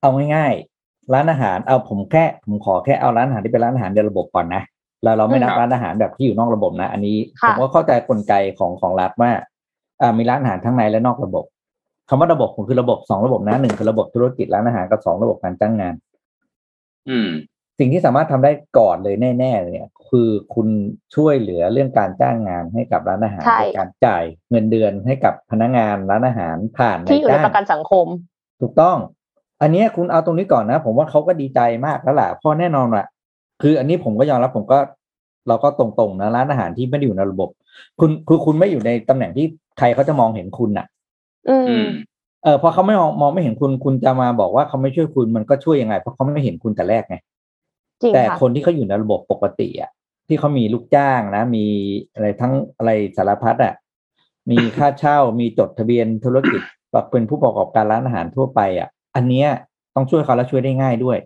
เอาง่ายๆ ร้านอาหารเอาผมแค่ผมขอแค่เอาร้านอาหารที่เป็นร้านอาหารในระบบก่อนนะเราเราไม่นับครับร้านอาหารแบบที่อยู่นอกระบบนะ อันนี้ผค่ะมก็เข้าใจกลไกของของรัฐว่าอ่ามีร้านอาหารทั้งในและนอกระบบคำว่าระบบผมคือระบบสองระบบนะหนึ่งคือระบบธุรกิจร้านอาหารกับสองระบบการจ้างงาน อืม สิ่งที่สามารถทำได้ก่อนเลยแน่ๆเลยเนี่ย คือคุณช่วยเหลือเรื่องการจ้างงานให้กับร้านอาหารใช่ในการจ่ายเงินเดือนให้กับพนักงานร้านอาหารผ่านที่อยู่ในจ้างประกันสังคม ถูกต้อง อันเนี้ยคุณเอาตรงนี้ก่อนนะ ผมว่าเขาก็ดีใจมากแล้วแหละเพราะแน่นอนแหละคืออันนี้ผมก็ยอมรับผมก็เราก็ตรงๆนะร้านอาหารที่ไม่ได้อยู่ในระบบ คุณคือคุณไม่อยู่ในตำแหน่งที่ใครเขาจะมองเห็นคุณน่ะ อือืมมเออพอเขาไม่มองมองไม่เห็นคุณคุณจะมาบอกว่าเขาไม่ช่วยคุณมันก็ช่วยยังไง เพราะเขาไม่เห็นคุณแต่แรกไงจริงแต่ค่ะคนที่เขาอยู่ในระบบปกติอะที่เขามีลูกจ้างนะ มีอะไรทั้งอะไรสารพัดอะ มีค่าเช่ามีจดทะเบียนธุรกิจเป็นผู้ประกอบการร้านอาหารทั่วไปอะ อันเนี้ยต้องช่วยเขาและช่วยได้ง่ายด้วย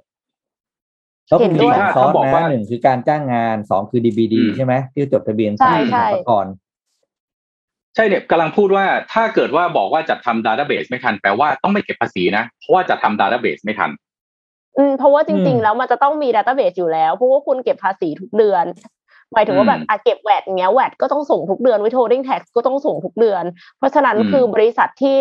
แล้วเห็คุนณด้มีวยสองถ้าซอสเขาบอกนะว่าหนึ่งคือการจ้างงานสองคือ DBD อืมใช่ไหมที่จดทะเบียนใช่สร้างใช่สรรพากรใช่เนี่ยกำลังพูดว่าถ้าเกิดว่าบอกว่าจะทำ databaseไม่ทันแปลว่าต้องไม่เก็บภาษีนะเพราะว่าจะทำ database ไม่ทัน อืมเพราะว่าจอืริงมๆแล้วมันจะต้องมี database อยู่แล้วเพราะว่าคุณเก็บภาษีทุกเดือนหมายถึงว่าแบบอืมอะเก็บแวดอย่างเงี้ยแวดก็ต้องส่งทุกเดือนวิ t โ o ดิ้งแท็กก็ต้องส่งทุกเดือน เพราะฉะนั้นอืมคือบริษัทที่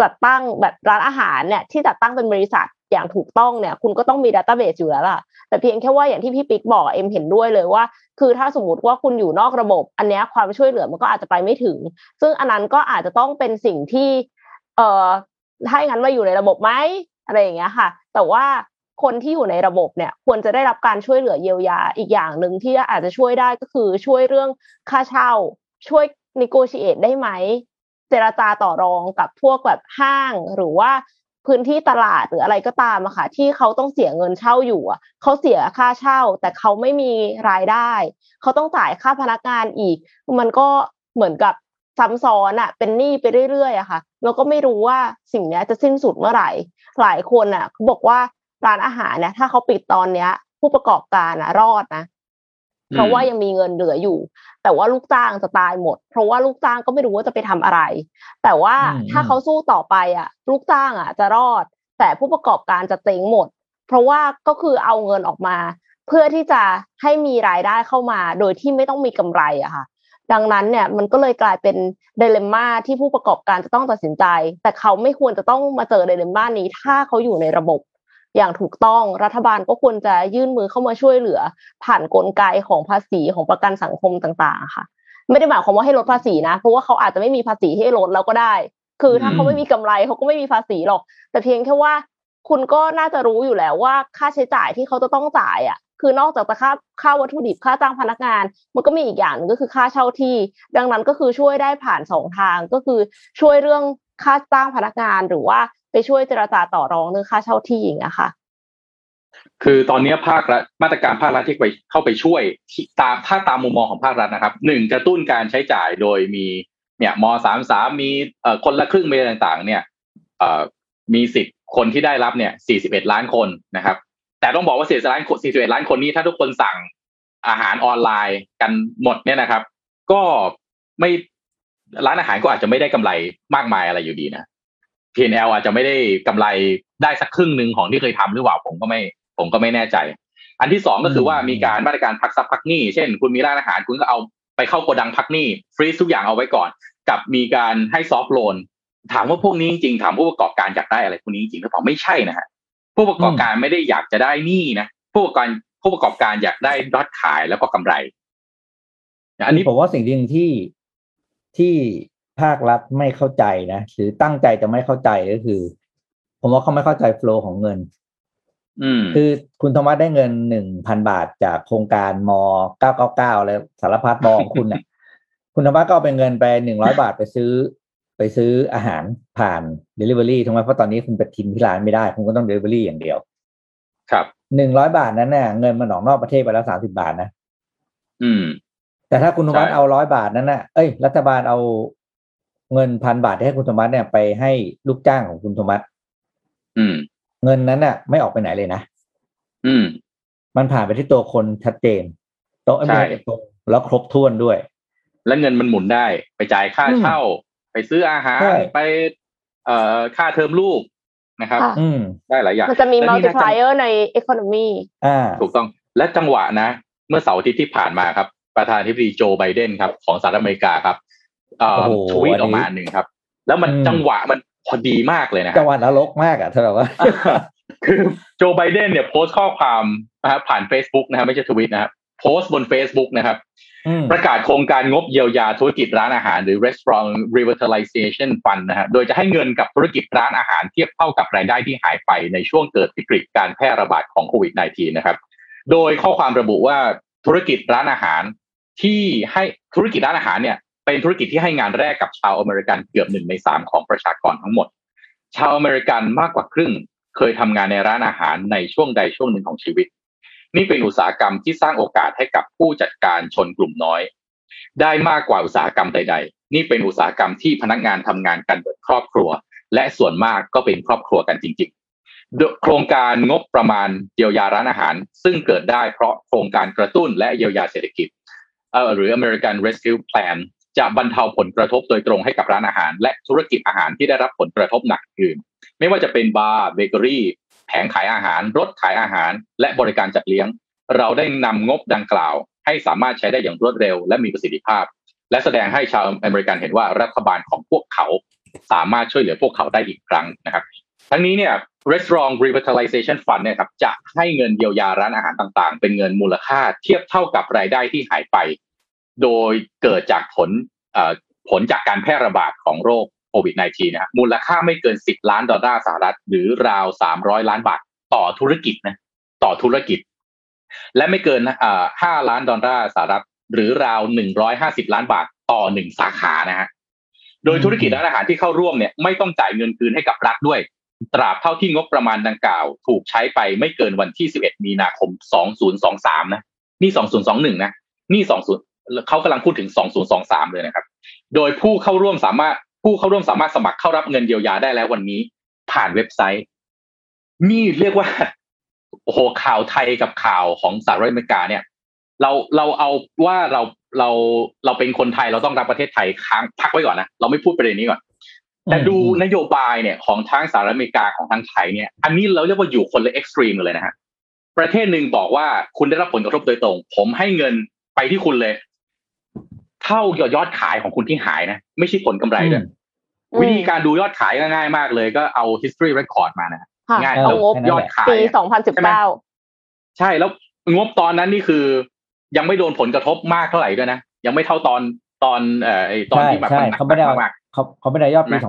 จัดตั้งแบบร้านอาหารเนี่ยที่จัดตั้งเป็นบริษัทอย่างถูกต้องเนี่ย คุณก็ต้องมี database อยู่แล้วล่ะ แต่เพียงแค่ว่าอย่างที่พี่ปิ๊กบอกเอ็มเห็นด้วยเลยว่า คือถ้าสมมติว่าคุณอยู่นอกระบบ อันนี้ความช่วยเหลือมันก็อาจจะไปไม่ถึง ซึ่งอันนั้นก็อาจจะต้องเป็นสิ่งที่ เอ่อถ้าอย่างนั้นมาอยู่ในระบบไหมอะไรอย่างเงี้ยค่ะ แต่ว่าคนที่อยู่ในระบบเนี่ย ควรจะได้รับการช่วยเหลือเยียวยาอีกอย่างหนึ่งที่อาจจะช่วยได้ก็คือช่วยเรื่องค่าเช่า ช่วย negotiate ได้ไหม เจรจาต่อรองกับพวกแบบห้างหรือว่าพื้นที่ตลาดหรืออะไรก็ตามอะค่ะ ที่เขาต้องเสียเงินเช่าอยู่อะเขาเสียค่าเช่า แต่เขาไม่มีรายได้ เขาต้องจ่ายค่าพนักงานอีก มันก็เหมือนกับซ้ำซ้อนอะเป็นหนี้ไปเรื่อยๆอะค่ะแล้วก็ไม่รู้ว่าสิ่งนี้จะสิ้นสุดเมื่อไหร่ หลายคนอะเขาบอกว่าร้านอาหารเนี่ยถ้าเขาปิดตอนเนี้ย ผู้ประกอบการอะรอดนะ เพราะว่ายังมีเงินเหลืออยู่ แต่ว่าลูกจ้างจะตายหมด เพราะว่าลูกจ้างก็ไม่รู้ว่าจะไปทำอะไร แต่ว่าอืมถ้าเขาสู้ต่อไปอะ ลูกจ้างอะ จะรอด แต่ผู้ประกอบการจะเจ๊งหมด เพราะว่าก็คือเอาเงินออกมา เพื่อที่จะให้มีรายได้เข้ามา โดยที่ไม่ต้องมีกำไรอะค่ะ ดังนั้นเนี่ยมันก็เลยกลายเป็นเดเลม่าที่ผู้ประกอบการจะต้องตัดสินใจ แต่เขาไม่ควรจะต้องมาเจอเดเลม่านี้ ถ้าเขาอยู่ในระบบ อย่างถูกต้องรัฐบาลก็ควรจะยื่นมือเข้ามาช่วยเหลือ ผ่านกลไกของภาษีของประกันสังคมต่างๆค่ะ ไม่ได้หมายความว่าให้ลดภาษีนะเพราะว่าเขาอาจจะไม่มีภาษีให้ลดแล้วก็ได้ คือถ้าเขาไม่มีกำไรเขาก็ไม่มีภาษีหรอก แต่เพียงแค่ว่าคุณก็น่าจะรู้อยู่แล้วว่าค่าใช้จ่ายที่เขาจะต้องจ่ายอะคือนอกจากจะค่าค่าวัตถุดิบค่าจ้างพนักงาน มันก็มีอีกอย่างนึงก็คือค่าเช่าที่ ดังนั้นก็คือช่วยได้ผ่านสองทางก็คือช่วยเรื่องค่าจ้างพนักงานหรือว่า ไปช่วยเจรจาต่อรองเรื่องค่าเช่าที่อย่างเงี้ยค่ะ คือตอนนี้ภาครัฐมาตรการภาครัฐที่ไปเข้าไปช่วยตามถ้าตามมุมมองของภาครัฐนะครับหนึ่งกระตุ้นการใช้จ่ายโดยมีเนี่ยมสามสามมีเอ่อคนละครึ่งเมต่างๆ เนี่ยเอ่อมีสิทธิ์คนที่ได้รับเนี่ยสี่สิบเอ็ดล้านคนนะครับ แต่ต้องบอกว่าสี่สิบล้านสี่สิบเอ็ดล้านคนนี้ถ้าทุกคนสั่งอาหารออนไลน์กันหมดเนี่ยนะครับ ก็ไม่ร้านอาหารก็อาจจะไม่ได้กำไรมากมายอะไรอยู่ดีนะ P&L อาจจะไม่ได้กำไรได้สักครึ่งหนึ่งของที่เคยทำหรือเปล่าผมก็ไม่ผมก็ไม่แน่ใจ อันที่สองก็คือว่ามีการมาตรการพักทรัพย์พักหนี้ เช่น คุณมีร้านอาหารคุณก็เอาไปเข้าโกดังพักหนี้ฟรีซทุกอย่างเอาไว้ก่อน กับมีการให้ซอฟท์โลนถามว่าพวกนี้จริงๆถามผู้ประกอบการอยากได้อะไรพวกนี้จริงๆหรือเปล่าไม่ใช่นะฮะผู้ประกอบการไม่ได้อยากจะได้หนี้นะผู้ประกอบการผู้ประกอบการอยากได้ยอดขายแล้วก็กำไร อันนี้ผมว่าสิ่งหนึ่งที่ที่ ภาครัฐไม่เข้าใจนะหรือตั้งใจจะไม่เข้าใจก็คือ ผมว่าเขาไม่เข้าใจโฟล์ของเงินอืมคือคุณธรรมะได้เงินหนึ่งพันบาทจากโครงการมเก้าเก้าเก้าแล้วสารพัดมของคุณเนี่ยคุณธรรมะก็เอาเป็นเงินไปหนึ่งร้อยบาทไปซื้อ ไปซื้ออาหารผ่าน Delivery ถูกไหมเพราะตอนนี้คุณไปทิมที่ร้านไม่ได้ คุณก็ต้อง Delivery อย่างเดียว ครับหนึ่งร้อยบาทนั้นเนี่ยเงินมันออกนอกประเทศไปแล้วสามสิบาทนะ อืม แต่ถ้าคุณธรรมะใช่เอาร้อยบาทนั้นน่ะเอ้ยรัฐบาลเอา เงินพันบาทที่ให้คุณธรรมะเนี่ยไปให้ลูกจ้างของคุณธรรมะอืม เงินนั้นน่ะ ไม่ออกไปไหนเลยนะอืม มันผ่านไปที่ตัวคนชัดเจนโต๊ะใช่ตรงแล้วครบถ้วนด้วย และเงินมันหมุนได้ไปจ่ายค่าอืมเช่า ไปซื้ออาหารใช่ไป เอ่อค่าเทอมลูกนะครับค่ะอืมได้หลายอย่างมันจะมีและนี่นะ multiplier ใน economy อ่า ถูกต้องและจังหวะนะ เมื่อเสาร์อาทิตย์ที่ผ่านมาครับ ประธานาธิบดีโจไบเดนครับ ของสหรัฐอเมริกาครับเอ่อโอ้โห ทวีตออกมาอันหนึ่งครับ แล้วมันอืมจังหวะมันพอดีมากเลยนะคจัรังบหวัดนรกมากอะเธอแบบว่า คือโจไบเดนเนี่ยโพสต์ข้อความนะครับผ่าน Facebook นะครับไม่ใช่ทวิตนะครับโพสต์บน Facebook นะครับอืมประกาศโครงการงบเยียวยาธุรกิจร้านอาหาร หรือ Restaurant Revitalization Fund นะฮะโดยจะให้เงินกับธุรกิจร้านอาหารเทียบเท่ากับรายได้ที่หายไปในช่วงเกิดวิกฤตการแพร่ระบาดของโควิด -19 นะครับ โดยข้อความระบุว่าธุรกิจร้านอาหารที่ให้ธุรกิจร้านอาหารเนี่ย เป็นธุรกิจที่ให้งานแรกกับชาวอเมริกันเกือบหนึ่งในสามของประชากรทั้งหมด ชาวอเมริกันมากกว่าครึ่ง เคยทำงานในร้านอาหารในช่วงใดช่วงหนึ่งของชีวิต นี่เป็นอุตสาหกรรมที่สร้างโอกาสให้กับผู้จัดการชนกลุ่มน้อย ได้มากกว่าอุตสาหกรรมใด ๆ นี่เป็นอุตสาหกรรมที่พนักงานทำงานกันแบบครอบครัว และส่วนมากก็เป็นครอบครัวกันจริงๆโดยโครงการงบประมาณเยียวยาร้านอาหาร ซึ่งเกิดได้เพราะโครงการกระตุ้นและเยียวยาเศรษฐกิจเอ่อหรือ American Rescue Plan จะบรรเทาผลกระทบโดยตรงให้กับร้านอาหาร และธุรกิจอาหารที่ได้รับผลกระทบหนักอื่น ไม่ว่าจะเป็นบาร์เบเกอรี่แผงขายอาหาร รถขายอาหาร และบริการจัดเลี้ยง เราได้นำงบดังกล่าว ให้สามารถใช้ได้อย่างรวดเร็ว และมีประสิทธิภาพ และแสดงให้ชาวอเมริกันเห็นว่ารัฐบาลของพวกเขาสามารถช่วยเหลือพวกเขาได้อีกครั้งนะครับ ทั้งนี้เนี่ย Restaurant Revitalization Fund เนี่ยครับจะให้เงินเยียวยาร้านอาหารต่างๆ เป็นเงินมูลค่าเทียบเท่ากับรายได้ที่หายไป โดยเกิดจากผลผลจากการแพร่ระบาดของโรคโควิด -19 นะฮะมูลค่าไม่เกิน 10 ล้านดอลลาร์สหรัฐ หรือราว 300 ล้านบาท ต่อธุรกิจนะต่อธุรกิจ และไม่เกินอ่า5ล้านดอลลาร์สหรัฐ หรือราว 150 ล้านบาทต่อหนึ่งสาขานะฮะโดยธุรกิจร้านอาหารที่เข้าร่วมเนี่ยไม่ต้องจ่ายเงินคืนให้กับรัฐด้วย ตราบเท่าที่งบประมาณดังกล่าว ถูกใช้ไปไม่เกินวันที่ 11 มีนาคม 2023 นะ นี่ 2021 นะ นี่20 เขากำลังพูดถึง 2023 เลยนะครับ โดยผู้เข้าร่วมสามารถผู้เข้าร่วมสามารถสมัครเข้ารับเงินเยียวยาได้แล้ววันนี้ ผ่านเว็บไซต์ นี่เรียกว่าโอ้โหข่าวไทยกับข่าวของสหรัฐอเมริกาเนี่ย เราเราเอาว่าเราเราเราเป็นคนไทยเราต้องรับประเทศไทยค้างพักไว้ก่อนนะเราไม่พูดประเด็นนี้ก่อนแต่ดูนโยบายเนี่ยของทั้งสหรัฐอเมริกาของทั้งไทยเนี่ย อันนี้เราเรียกว่าอยู่คนละเอ็กซ์ตรีมเลยนะฮะประเทศหนึ่งบอกว่าคุณได้รับผลกระทบโดยตรง ผมให้เงินไปที่คุณเลย เท่ายอดขายของคุณที่หายนะ ไม่ใช่ผลกำไรด้วยอืมวิธีการดูยอดขายก็ง่ายมากเลย ก็เอา history record มานะค่ะง่ายเอางบยอดขายปีอะ2019ใช่แล้วงบตอนนั้นนี่คือ ยังไม่โดนผลกระทบมากเท่าไหร่ด้วยนะ ยังไม่เท่าตอนตอนเอ่อไอ้ตอนใช่ที่แบบใช่มันหนัเขาไม่ได้เอามากเขาเขาไม่ได้ยอดปีนะ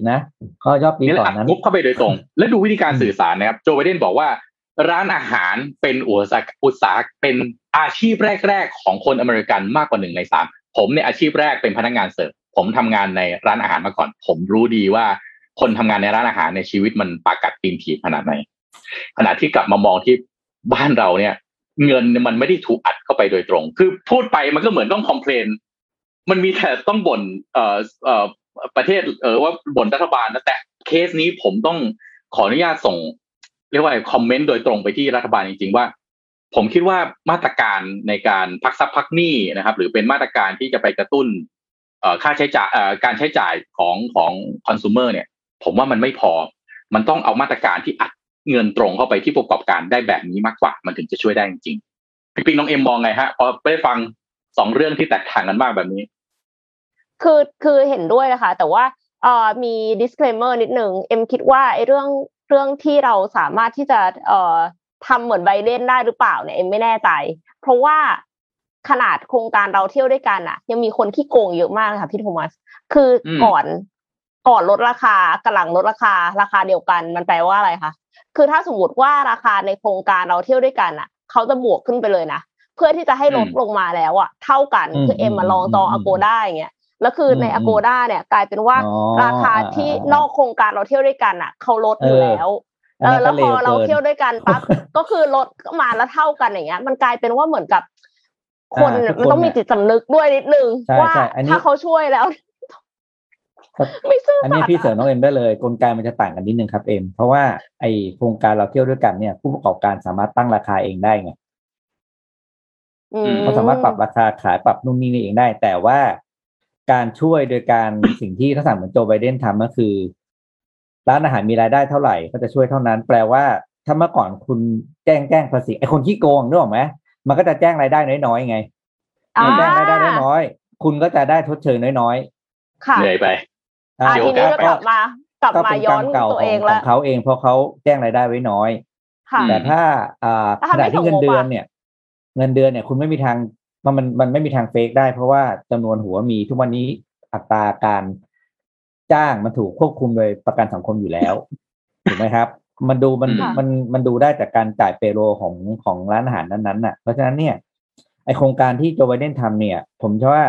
2020นะเขายอดปีนี่แหละก่อนอัดนั้นงบเข้าไปโดยตรง และดูวิธีการอืมสื่อสารนะครับ โจไบเดนบอกว่าร้านอาหารเป็นอุตสาหอุตสาหเป็นอาชีพแรก ๆ ของคนอเมริกันมากกว่าหนึ่งในสาม ผมเนี่ยอาชีพแรกเป็นพนักงานเสิร์ฟผมทำงานในร้านอาหารมาก่อน ผมรู้ดีว่าคนทำงานในร้านอาหารในชีวิตมันปากัดตีนถีบขนาดไหนขณะที่กลับมามองที่บ้านเราเนี่ย เงินมันไม่ได้ถูกอัดเข้าไปโดยตรง คือพูดไปมันก็เหมือนต้องคอมเพลนมันมีแต่ต้องบ่นเอ่อเอ่อประเทศเออว่าบ่นรัฐบาลนะแต่เคสนี้ผมต้องขออนุญาตส่ง เรียกว่าคอมเมนต์โดยตรงไปที่รัฐบาลจริงๆว่า ผมคิดว่ามาตรการในการพักทรัพย์พักหนี้นะครับ หรือเป็นมาตรการที่จะไปกระตุ้นเค่าใช้จ่ายการใช้จ่ายของของคอน sumer เนี่ย ผมว่ามันไม่พอ มันต้องเอามาตรการที่อัดเงินตรงเข้าไปที่ประกอบการได้แบบนี้มากกว่า มันถึงจะช่วยได้จริงๆพี่ปิงน้องเอ็มมองไงฮะพอได้ฟังสองเรื่องที่แตกต่างกันมากแบบนี้ คือคือเห็นด้วยนะคะ แต่ว่าเอ่อมี disclaimer นิดหนึ่งเอ็มคิดว่าไอ้เรื่องเรื่องที่เราสามารถที่จะเอ่อ ทำเหมือนไบเดนได้หรือเปล่าเนี่ยเอ็มไม่แน่ใจ เพราะว่าขนาดโครงการเราเที่ยวด้วยกันอะยังมีคนที่โกงเยอะมากค่ะพี่โทมัส คืออมก่อนก่อนลดราคากับหลังลดราคา ราคาเดียวกันมันแปลว่าอะไรคะคือถ้าสมมติว่าราคาในโครงการเราเที่ยวด้วยกันอะเขาจะบวกขึ้นไปเลยนะเพื่อที่จะให้ลดลงมาแล้วอะเท่ากันอืมคือเอ็มมาลองจองอืมอโกด้าอย่างเงี้ยแล้วคือในอืมอโกด้าเนี่ยกลายเป็นว่าอ๋อราคาที่อ่าอ่านอกโครงการเราเที่ยวด้วยกันอะเขาลดอยู่เออแล้วอัน เอนั้อนแล้วพอก็เลวเราเกินเที่ยวด้วยกันปั๊บก็คือลดมาแล้วเท่ากันอย่างเงี้ย มันกลายเป็นว่าเหมือนกับ คนอ่าทุกคนมันต้องมีเนี่ยจิตสำนึกด้วยนิดนึงใช่ว่าใช่อันนี้ถ้าเขาช่วยแล้วไม่ซื่ออันสันี้ตย์พี่เสริมอะน้องเอ็มได้เลยกลไกมันจะต่างกันนิดนึงครับเอ็มเพราะว่าไอโครงการเราเที่ยวด้วยกันเนี่ย ผู้ประกอบการสามารถตั้งราคาเองได้ไงอืมเขาสามารถปรับราคาขายปรับนู่นนี่นี่เองได้ แต่ว่าการช่วยโดยการสิ่งที่ทักษะเหมือนโจไบเดนทำก็คือ ร้านอาหารมีรายได้เท่าไหร่ก็จะช่วยเท่านั้น แปลว่าถ้าเมื่อก่อนคุณแจ้งแจ้งภาษีไอคนที่โกงนึกออกไหมมันก็จะแจ้งรายได้น้อยๆไงอ่าแจ้งรายได้น้อยๆคุณก็จะได้ทดเชยน้อยค่ะเหนื่อยไปๆอ่าเดี๋ยวทีนี้ก็กลับมากลับก็มาเป็นย้กอรรนมเก่าตัวขเอองงขละองเขาเองเพราะเขาแจ้งรายได้ไว้น้อยค่ะแต่ถ้าอ่าแล้วขทำไมณะที่ส่งเงินเดือนงบอะเนี่ย เงินเดือนเนี่ย คุณไม่มีทางมันมันมันไม่มีทางเฟกได้ เพราะว่าจำนวนหัวมีทุกวันนี้อัตราการ จ้างมันถูกควบคุมโดยประกันสังคมอยู่แล้วถูกไหมครับ มันดูมันค่ะมันมันดูได้จากการจ่ายเปโรของของร้านอาหารนั้นๆน่ะ เพราะฉะนั้นเนี่ย ไอโครงการที่โจไบเดนทำเนี่ย ผมเชื่อว่า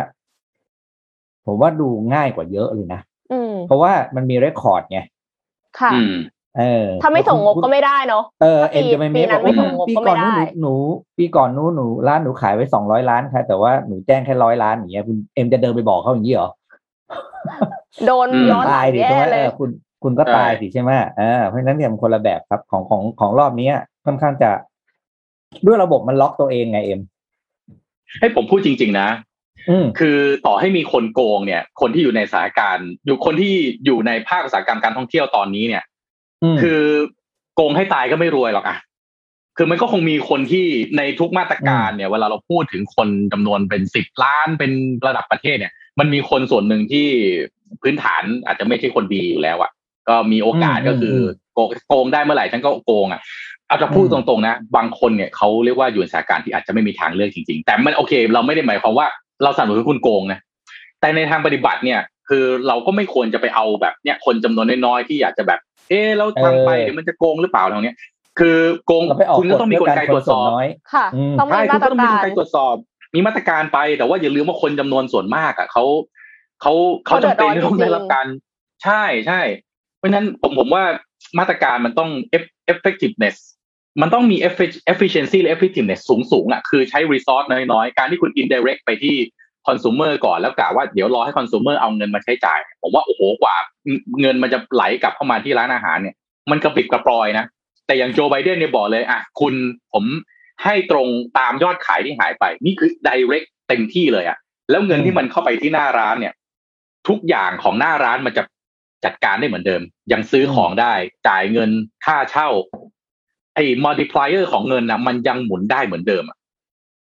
ผมว่าดูง่ายกว่าเยอะเลยนะอืมเพราะว่ามันมีเรคคอร์ดไงค่ะอืมเออถ้าไม่ส่งงบก็ไม่ได้เนาะเออถ้าปีเอ็มจะไม่ปีมีนั้บนอกไม่ว่าส่งงบปีก็ก่อไม่นนู้นได้หนูหนู ปีก่อนนู้นหนูร้านหนูขายไว้สองร้อยล้านค่ะแต่ว่าหนูแจ้งแค่ร้อยล้านอย่างเงี้ยคุณเอ็มจะเดินไปบอกเขาอย่างนี้เหรอ โดนอืมย้อนหลัตายงดิแย่ใช่ไหมเลเอยอคุณคุณก็ใช่ตายสิใช่ไหมเออเพราะฉะนั้นเนี่ยมันคนละแบบครับของของของรอบเนี้ยค่อนข้างจะด้วยระบบมันล็อกตัวเองไงเอ็มให้ผมพูดจริง ๆ นะอืมคือต่อให้มีคนโกงเนี่ย คนที่อยู่ในสถานการณ์อยู่คนที่อยู่ในภาคอุตสาหกรรมการท่องเที่ยวตอนนี้เนี่ยอืมคือโกงให้ตายก็ไม่รวยหรอกอะคือมันก็คงมีคนที่ในทุกมาตรการเนี่ย เวลาเราพูดถึงคนจำนวนเป็นสิบล้านเป็นระดับประเทศเนี่ย มันมีคนส่วนหนึ่งที่พื้นฐานอาจจะไม่ใช่คนดีอยู่แล้วอะ ก็มีโอกาสก็คือโกงโกงได้เมื่อไหร่ฉันก็โกงอะเอาจะพูดตรงๆนะ บางคนเนี่ยเขาเรียกว่าอยู่ในสถานการณ์ที่อาจจะไม่มีทางเลือกจริงๆ แต่มันโอเค เราไม่ได้หมายความว่าเราสนับสนุนให้คุณโกงนะแต่ในทางปฏิบัติเนี่ย คือเราก็ไม่ควรจะไปเอาแบบเนี่ย คนจำนวนน้อยๆที่อยากจะแบบ เออเราทำไปเดี๋ยวมันจะโกงหรือเปล่าตรงเนี้ยคือโกงเราไปออกคุณก็ต้องมีกลไกตรวจสอบน้อยค่ะอืมต้องมีใช่คุมาณตก็รต้องมีกากลรไกตรวจสอบ มีมาตรการไปแต่ว่าอย่าลืมว่าคนจำนวนส่วนมากอะเขาเขาเขาจำเป็นที่ต้องได้รับการใช่ใช่เพราะฉะนั้นผมผมว่ามาตรการมันต้อง eff- effectiveness มันต้องมี effic- efficiency และ effectiveness สูงสูงๆอะคือใช้ resource น้อยๆ การที่คุณ indirect ไปที่ consumer ก่อนแล้วกะว่าเดี๋ยวรอให้ consumer เอาเงินมาใช้จ่าย ผมว่าโอ้โหกว่าเงินมันจะไหลกลับเข้ามาที่ร้านอาหารเนี่ย มันกระปิดกระปรอยนะ แต่อย่างโจไบเดนเนี่ยบอกเลยอะคุณผม ให้ตรงตามยอดขายที่หายไป นี่คือ direct เต็มที่เลยอะแล้วเงินที่มันเข้าไปที่หน้าร้านเนี่ย ทุกอย่างของหน้าร้านมันจะจัดการได้เหมือนเดิม ยังซื้อของได้ จ่ายเงินค่าเช่าไอ้ multiplier ของเงินนะมันยังหมุนได้เหมือนเดิมอะ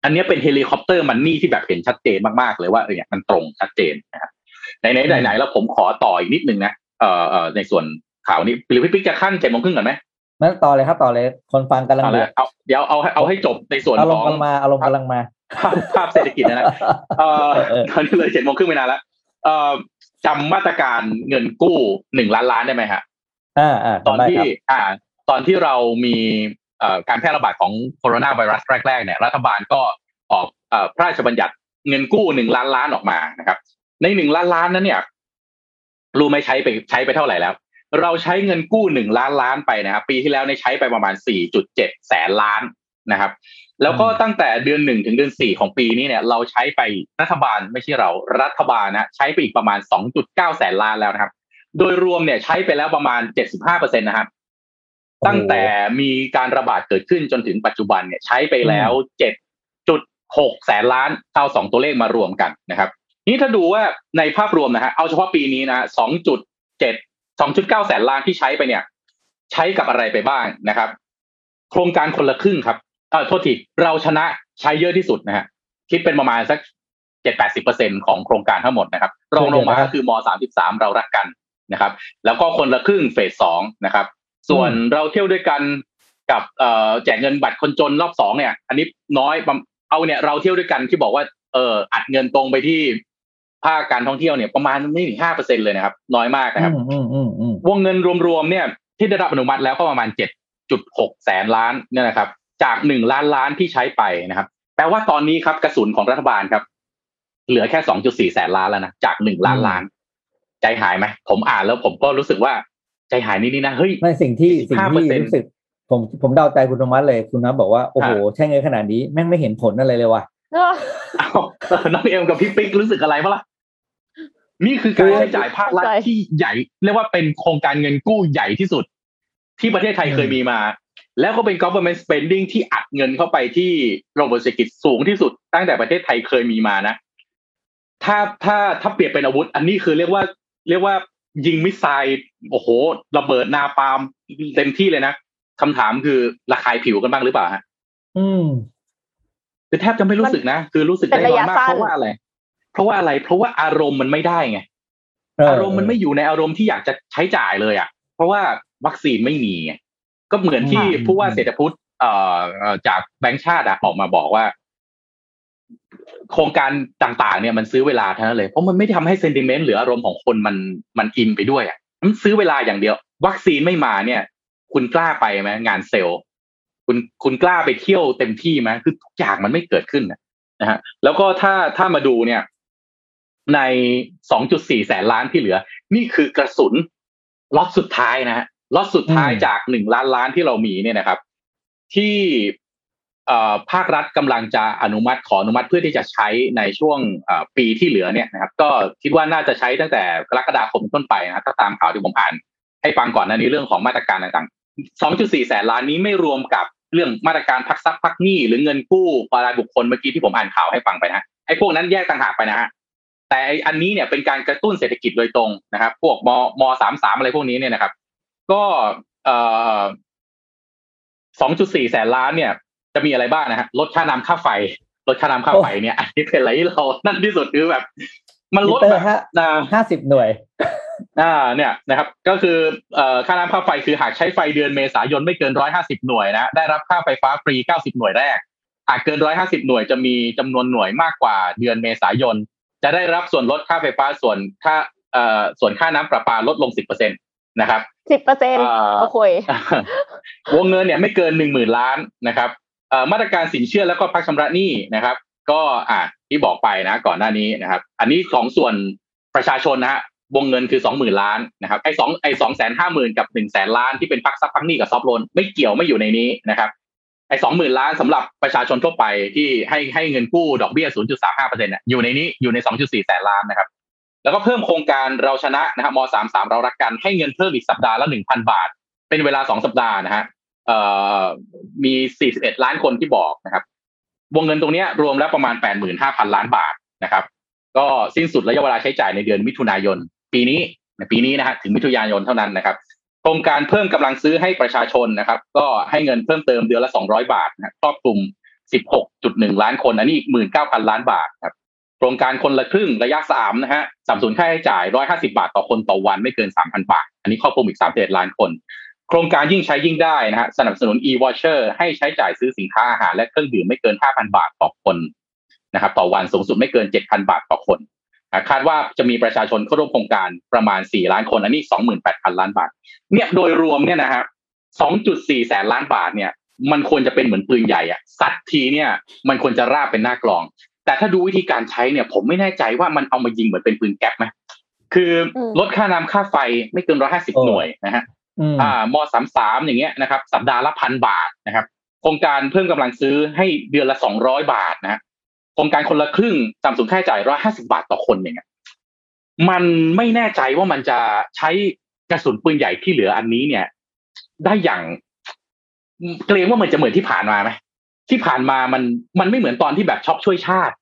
อันเนี้ยเป็น helicopter money ที่แบบเห็นชัดเจนมากๆเลยว่าเออเนี่ยมันตรงชัดเจนนะครับไหนไหนไหนไหนแล้วผมขอต่ออีกนิดนึงนะเอ่อเอ่อในส่วนข่าวนี้หรือพี่ปิ๊กจะคั่นเจ็ดโมงครึ่งก่อนไหม นั้นต่อเลยครับต่อเลย คนฟังกำลังเอาเดืละอดเอาเดี๋ยวเอาให้เอาให้จบในส่วนของอารมณ์กำลังมาอารมณ์กำลังมาภาพภาพเศรษฐกิจนะนะเอ่อเออตอนนี้เลยเจ็ดโมงครึ่งไปนานแล้วเอ่อจำมาตรการเงินกู้หนึ่งล้านล้านได้ไหมฮะอ่าอ่าตอนจำได้ที่ครับอ่า ตอนที่เรามีเอ่อการแพร่ระบาดของโคโรนาไวรัสแรกๆเนี่ยรัฐบาลก็ออกเอ่อพระราชบัญญัติเงินกู้หนึ่งล้านล้านออกมานะครับ ในหนึ่งล้านล้านนั้นเนี่ยรู้ไหมใช้ไปใช้ไปเท่าไหร่แล้ว เราใช้เงินกู้หนึ่งล้านล้านไปนะครับ ปีที่แล้วเนี่ยใช้ไปประมาณสี่จุดเจ็ดแสนล้านนะครับ แล้วก็ตั้งแต่เดือนหนึ่งถึงเดือนสี่ของปีนี้เนี่ยเราใช้ไปรัฐบาลไม่ใช่เรารัฐบาลนะใช้ไปอีกประมาณสองจุดเก้าแสนล้านแล้วนะครับ โดยรวมเนี่ยใช้ไปแล้วประมาณเจ็ดสิบห้าเปอร์เซ็นตนะครับ ตั้งแต่มีการระบาดเกิดขึ้นจนถึงปัจจุบันเนี่ยใช้ไปแล้วเจ็ดจุดหกแสนล้านเอาสองตัวเลขมารวมกันนะครับ นี่ถ้าดูว่าในภาพรวมนะฮะเอาเฉพาะปีนี้นะสองจุดเจ็ด สองจุดเก้าแสนล้านที่ใช้ไปเนี่ย ใช้กับอะไรไปบ้างนะครับ โครงการคนละครึ่งครับเออโทษทีเราชนะใช้เยอะที่สุดนะฮะคิดเป็นประมาณสักเจ็ดแปดสิบเปอร์เซ็นของโครงการทั้งหมดนะครับรองลงมาก็คือมสามสิบสามเรารักกันนะครับ แล้วก็คนละครึ่งเฟสสองนะครับ ส่วนเราเที่ยวด้วยกันกับเอ่อแจกเงินบัตรคนจนรอบสองเนี่ย อันนี้น้อยประเอาเนี่ยเราเที่ยวด้วยกันที่บอกว่าเอออัดเงินตรงไปที่ ภาคการท่องเที่ยวเนี่ยประมาณไม่ถึงห้าเปอร์เซ็นเลยนะครับ น้อยมากนะครับอืมอืมอืมอืมวงเงินรวมๆเนี่ย ที่ได้รับอนุมัติแล้วก็ประมาณเจ็ดจุดหกแสนล้านเนี่ยนะครับ จากหนึ่งล้านล้านที่ใช้ไปนะครับแปลว่าตอนนี้ครับกระสุนของรัฐบาลครับ เหลือแค่สองจุดสี่แสนล้านแล้วนะจากหนึ่งล้านล้าน ใจหายไหมผมอ่านแล้วผมก็รู้สึกว่าใจหายนิดๆนะเฮ้ยไม่สิ่งที่สิ่งที่15%รู้สึก ผมผมเดาใจคุณธรรมะเลยคุณนะบอกว่าโอ้โหใช่เงินขนาดนี้แม่งไม่เห็นผลอะไรเลยว่ะเออเอาเออน้องเอ็มกับพี่ปิ๊กรู้สึกอะไรปะล่ะ นี่คือการใช้จ่ายภาครัฐที่ใหญ่เรียกว่าเป็นโครงการเงินกู้ใหญ่ที่สุด ที่ประเทศไทยเคยมีมา แล้วก็เป็น government spending ที่อัดเงินเข้าไปที่ระบบเศรษฐกิจสูงที่สุด ตั้งแต่ประเทศไทยเคยมีมานะ ถ้าถ้าถ้าเปรียบเป็นอาวุธ อันนี้คือเรียกว่า เรียกว่ายิงมิสไซล์โอ้โหระเบิดนาปาล์มเต็มที่เลยนะคำถามคือระคายผิวกันบ้างหรือเปล่าฮะ อืมคือแทบจะไม่รู้สึกนะ คือรู้สึกได้น้อยมากเพราะว่าอะไร เพราะว่าอะไร เพราะว่าอารมณ์มันไม่ได้ไงอารมณ์มันไม่อยู่ในอารมณ์ที่อยากจะใช้จ่ายเลยอะ เพราะว่าวัคซีนไม่มีไงก็เหมือนที่ผู้ว่าเศรษฐพุทธเอ่อจากแบงค์ชาติอะออกมาบอกว่า โครงการต่างๆ เนี่ยมันซื้อเวลาเท่านั้นเลยเพราะมันไม่ทำให้เซนติเมนต์หรืออารมณ์ของคนมันมันอินไปด้วยอะมันซื้อเวลาอย่างเดียว วัคซีนไม่มาเนี่ย คุณกล้าไปไหมงานเซลล์คุณคุณกล้าไปเที่ยวเต็มที่ไหมคือทุกอย่างมันไม่เกิดขึ้นนะฮะแล้วก็ถ้าถ้ามาดูเนี่ย ใน 2.4 แสนล้านที่เหลือ นี่คือกระสุนล็อตสุดท้ายนะฮะล็อตสุดท้ายจากหนึ่งล้านล้านที่เรามีเนี่ยนะครับ ที่ภาครัฐกำลังจะอนุมัติขออนุมัติเพื่อที่จะใช้ในช่วงปีที่เหลือเนี่ยนะครับ ก็คิดว่าน่าจะใช้ตั้งแต่กรกฎาคมต้นไปนะถ้าตามข่าวที่ผมอ่านให้ฟังก่อนนะนี้เรื่องของมาตรการต่างๆ 2.4 แสนล้านนี้ไม่รวมกับเรื่องมาตรการพักทรัพย์พักหนี้หรือเงินกู้รายบุคคลเมื่อกี้ที่ผมอ่านข่าวให้ฟังไปนะไอ้พวกนั้นแยกต่างหากไปนะฮะ แต่อันนี้เนี่ยเป็นการกระตุ้นเศรษฐกิจโดยตรงนะครับ พวกมมสามสามอะไรพวกนี้เนี่ยนะครับ ก็เอ่อสองจุดสี่แสนล้านเนี่ย จะมีอะไรบ้างนะฮะลดค่าน้ำค่าไฟลดค่าน้ำค่าไฟเนี่ย อันนี้เป็นอะไรที่เรานั่นที่สุดคือแบบ มันลดแบบห้าสิบหน่วยอ่าเนี่ยนะครับ ก็คือเอ่อค่าน้ำค่าไฟคือหากใช้ไฟเดือนเมษายนไม่เกินร้อยห้าสิบหน่วยนะได้รับค่าไฟฟ้าฟรีเก้าสิบหน่วยแรก หากเกินร้อยห้าสิบหน่วยจะมีจำนวนหน่วยมากกว่าเดือนเมษายน จะได้รับส่วนลดค่าไฟฟ้าส่วนค่าเอ่อส่วนค่าน้ำประปาลดลงสิบเปอร์เซ็นตนะครับสิบเปอร์เซ็นต์โอ้โหวงเงินเนี่ยไม่เกินหนึ่งหมื่นล้านนะครับมาตรการสินเชื่อแล้วก็พักชำระหนี้นะครับ ก็อ่าที่บอกไปนะ ก่อนหน้านี้นะครับ อันนี้ของส่วนประชาชนนะฮะวงเงินคือสองหมื่นล้านนะครับไอ้สองไอ้สองแสนห้าหมื่นกับหนึ่งแสนล้านที่เป็นพักซับพักหนี้กับซอฟโลนไม่เกี่ยวไม่อยู่ในนี้นะครับ ไอ้สองหมื่นล้านสำหรับประชาชนทั่วไปที่ให้ให้เงินกู้ดอกเบี้ยศูนย์จุดสามห้าเปอร์เซ็นต์อยู่ในนี้อยู่ในสองจุดสี่แสนล้านนะครับ แล้วก็เพิ่มโครงการเราชนะนะครับมสามสามเรารักกันให้เงินเพิ่มอีกสัปดาห์ละหนึ่งพันบาท เป็นเวลาสองสัปดาห์นะฮะเอ่อมีสี่สิบเอ็ดล้านคนที่บอกนะครับ วงเงินตรงนี้รวมแล้วประมาณแปดหมื่นห้าพันล้านบาทนะครับ ก็สิ้นสุดระยะเวลาใช้จ่ายในเดือนมิถุนายน ปีนี้ปีนี้นะฮะถึงมิถุนายนเท่านั้นนะครับ โครงการเพิ่มกำลังซื้อให้ประชาชนนะครับ ก็ให้เงินเพิ่มเติมเดือนละ 200 บาทนะครอบคลุม 16.1 ล้านคนอันนี้อีก 19,000 ล้านบาทครับโครงการคนละครึ่งระยะสามนะฮะสัมสนค่าใช้จ่าย 150 บาทต่อคนต่อวันไม่เกิน 3,000 บาท อันนี้ครอบคลุมอีก 31 ล้านคน โครงการยิ่งใช้ยิ่งได้นะฮะสนับสนุน e-voucher ให้ใช้จ่ายซื้อสินค้าอาหารและเครื่องดื่มไม่เกิน 5,000 บาทต่อคนนะครับต่อวันสูงสุดไม่เกิน 7,000 บาทต่อคน คาดว่าจะมีประชาชนเข้าร่วมโครงการประมาณ 4 ล้านคน อันนี้ 28,000 ล้านบาท เนี่ยโดยรวมเนี่ยนะฮะ2.4 แสนล้านบาทเนี่ย มันควรจะเป็นเหมือนปืนใหญ่อะสัตทีเนี่ย มันควรจะราบเป็นหน้ากลอง แต่ถ้าดูวิธีการใช้เนี่ย ผมไม่แน่ใจว่ามันเอามายิงเหมือนเป็นปืนแก๊ปไหมคือลดค่าน้ำค่าไฟไม่เกินร้อยห้าสิบหน่วยนะฮะอ่ามสามสามอย่างเงี้ยนะครับ สัปดาห์ละพันบาทนะครับ โครงการเพิ่มกำลังซื้อให้เดือนละสองร้อยบาทนะฮะโค รงการคนละครึ่งจำสูงค่าใช้จ่ายร้อยห้าสิบบาทต่อคนอย่างเงี้ยมันไม่แน่ใจว่ามันจะใช้กระสุนปืนใหญ่ที่เหลืออันนี้เนี่ย ได้อย่างเกรงว่ามันจะเหมือนที่ผ่านมาไหมที่ผ่านมามันมันไม่เหมือนตอนที่แบบช็อปช่วยชาติ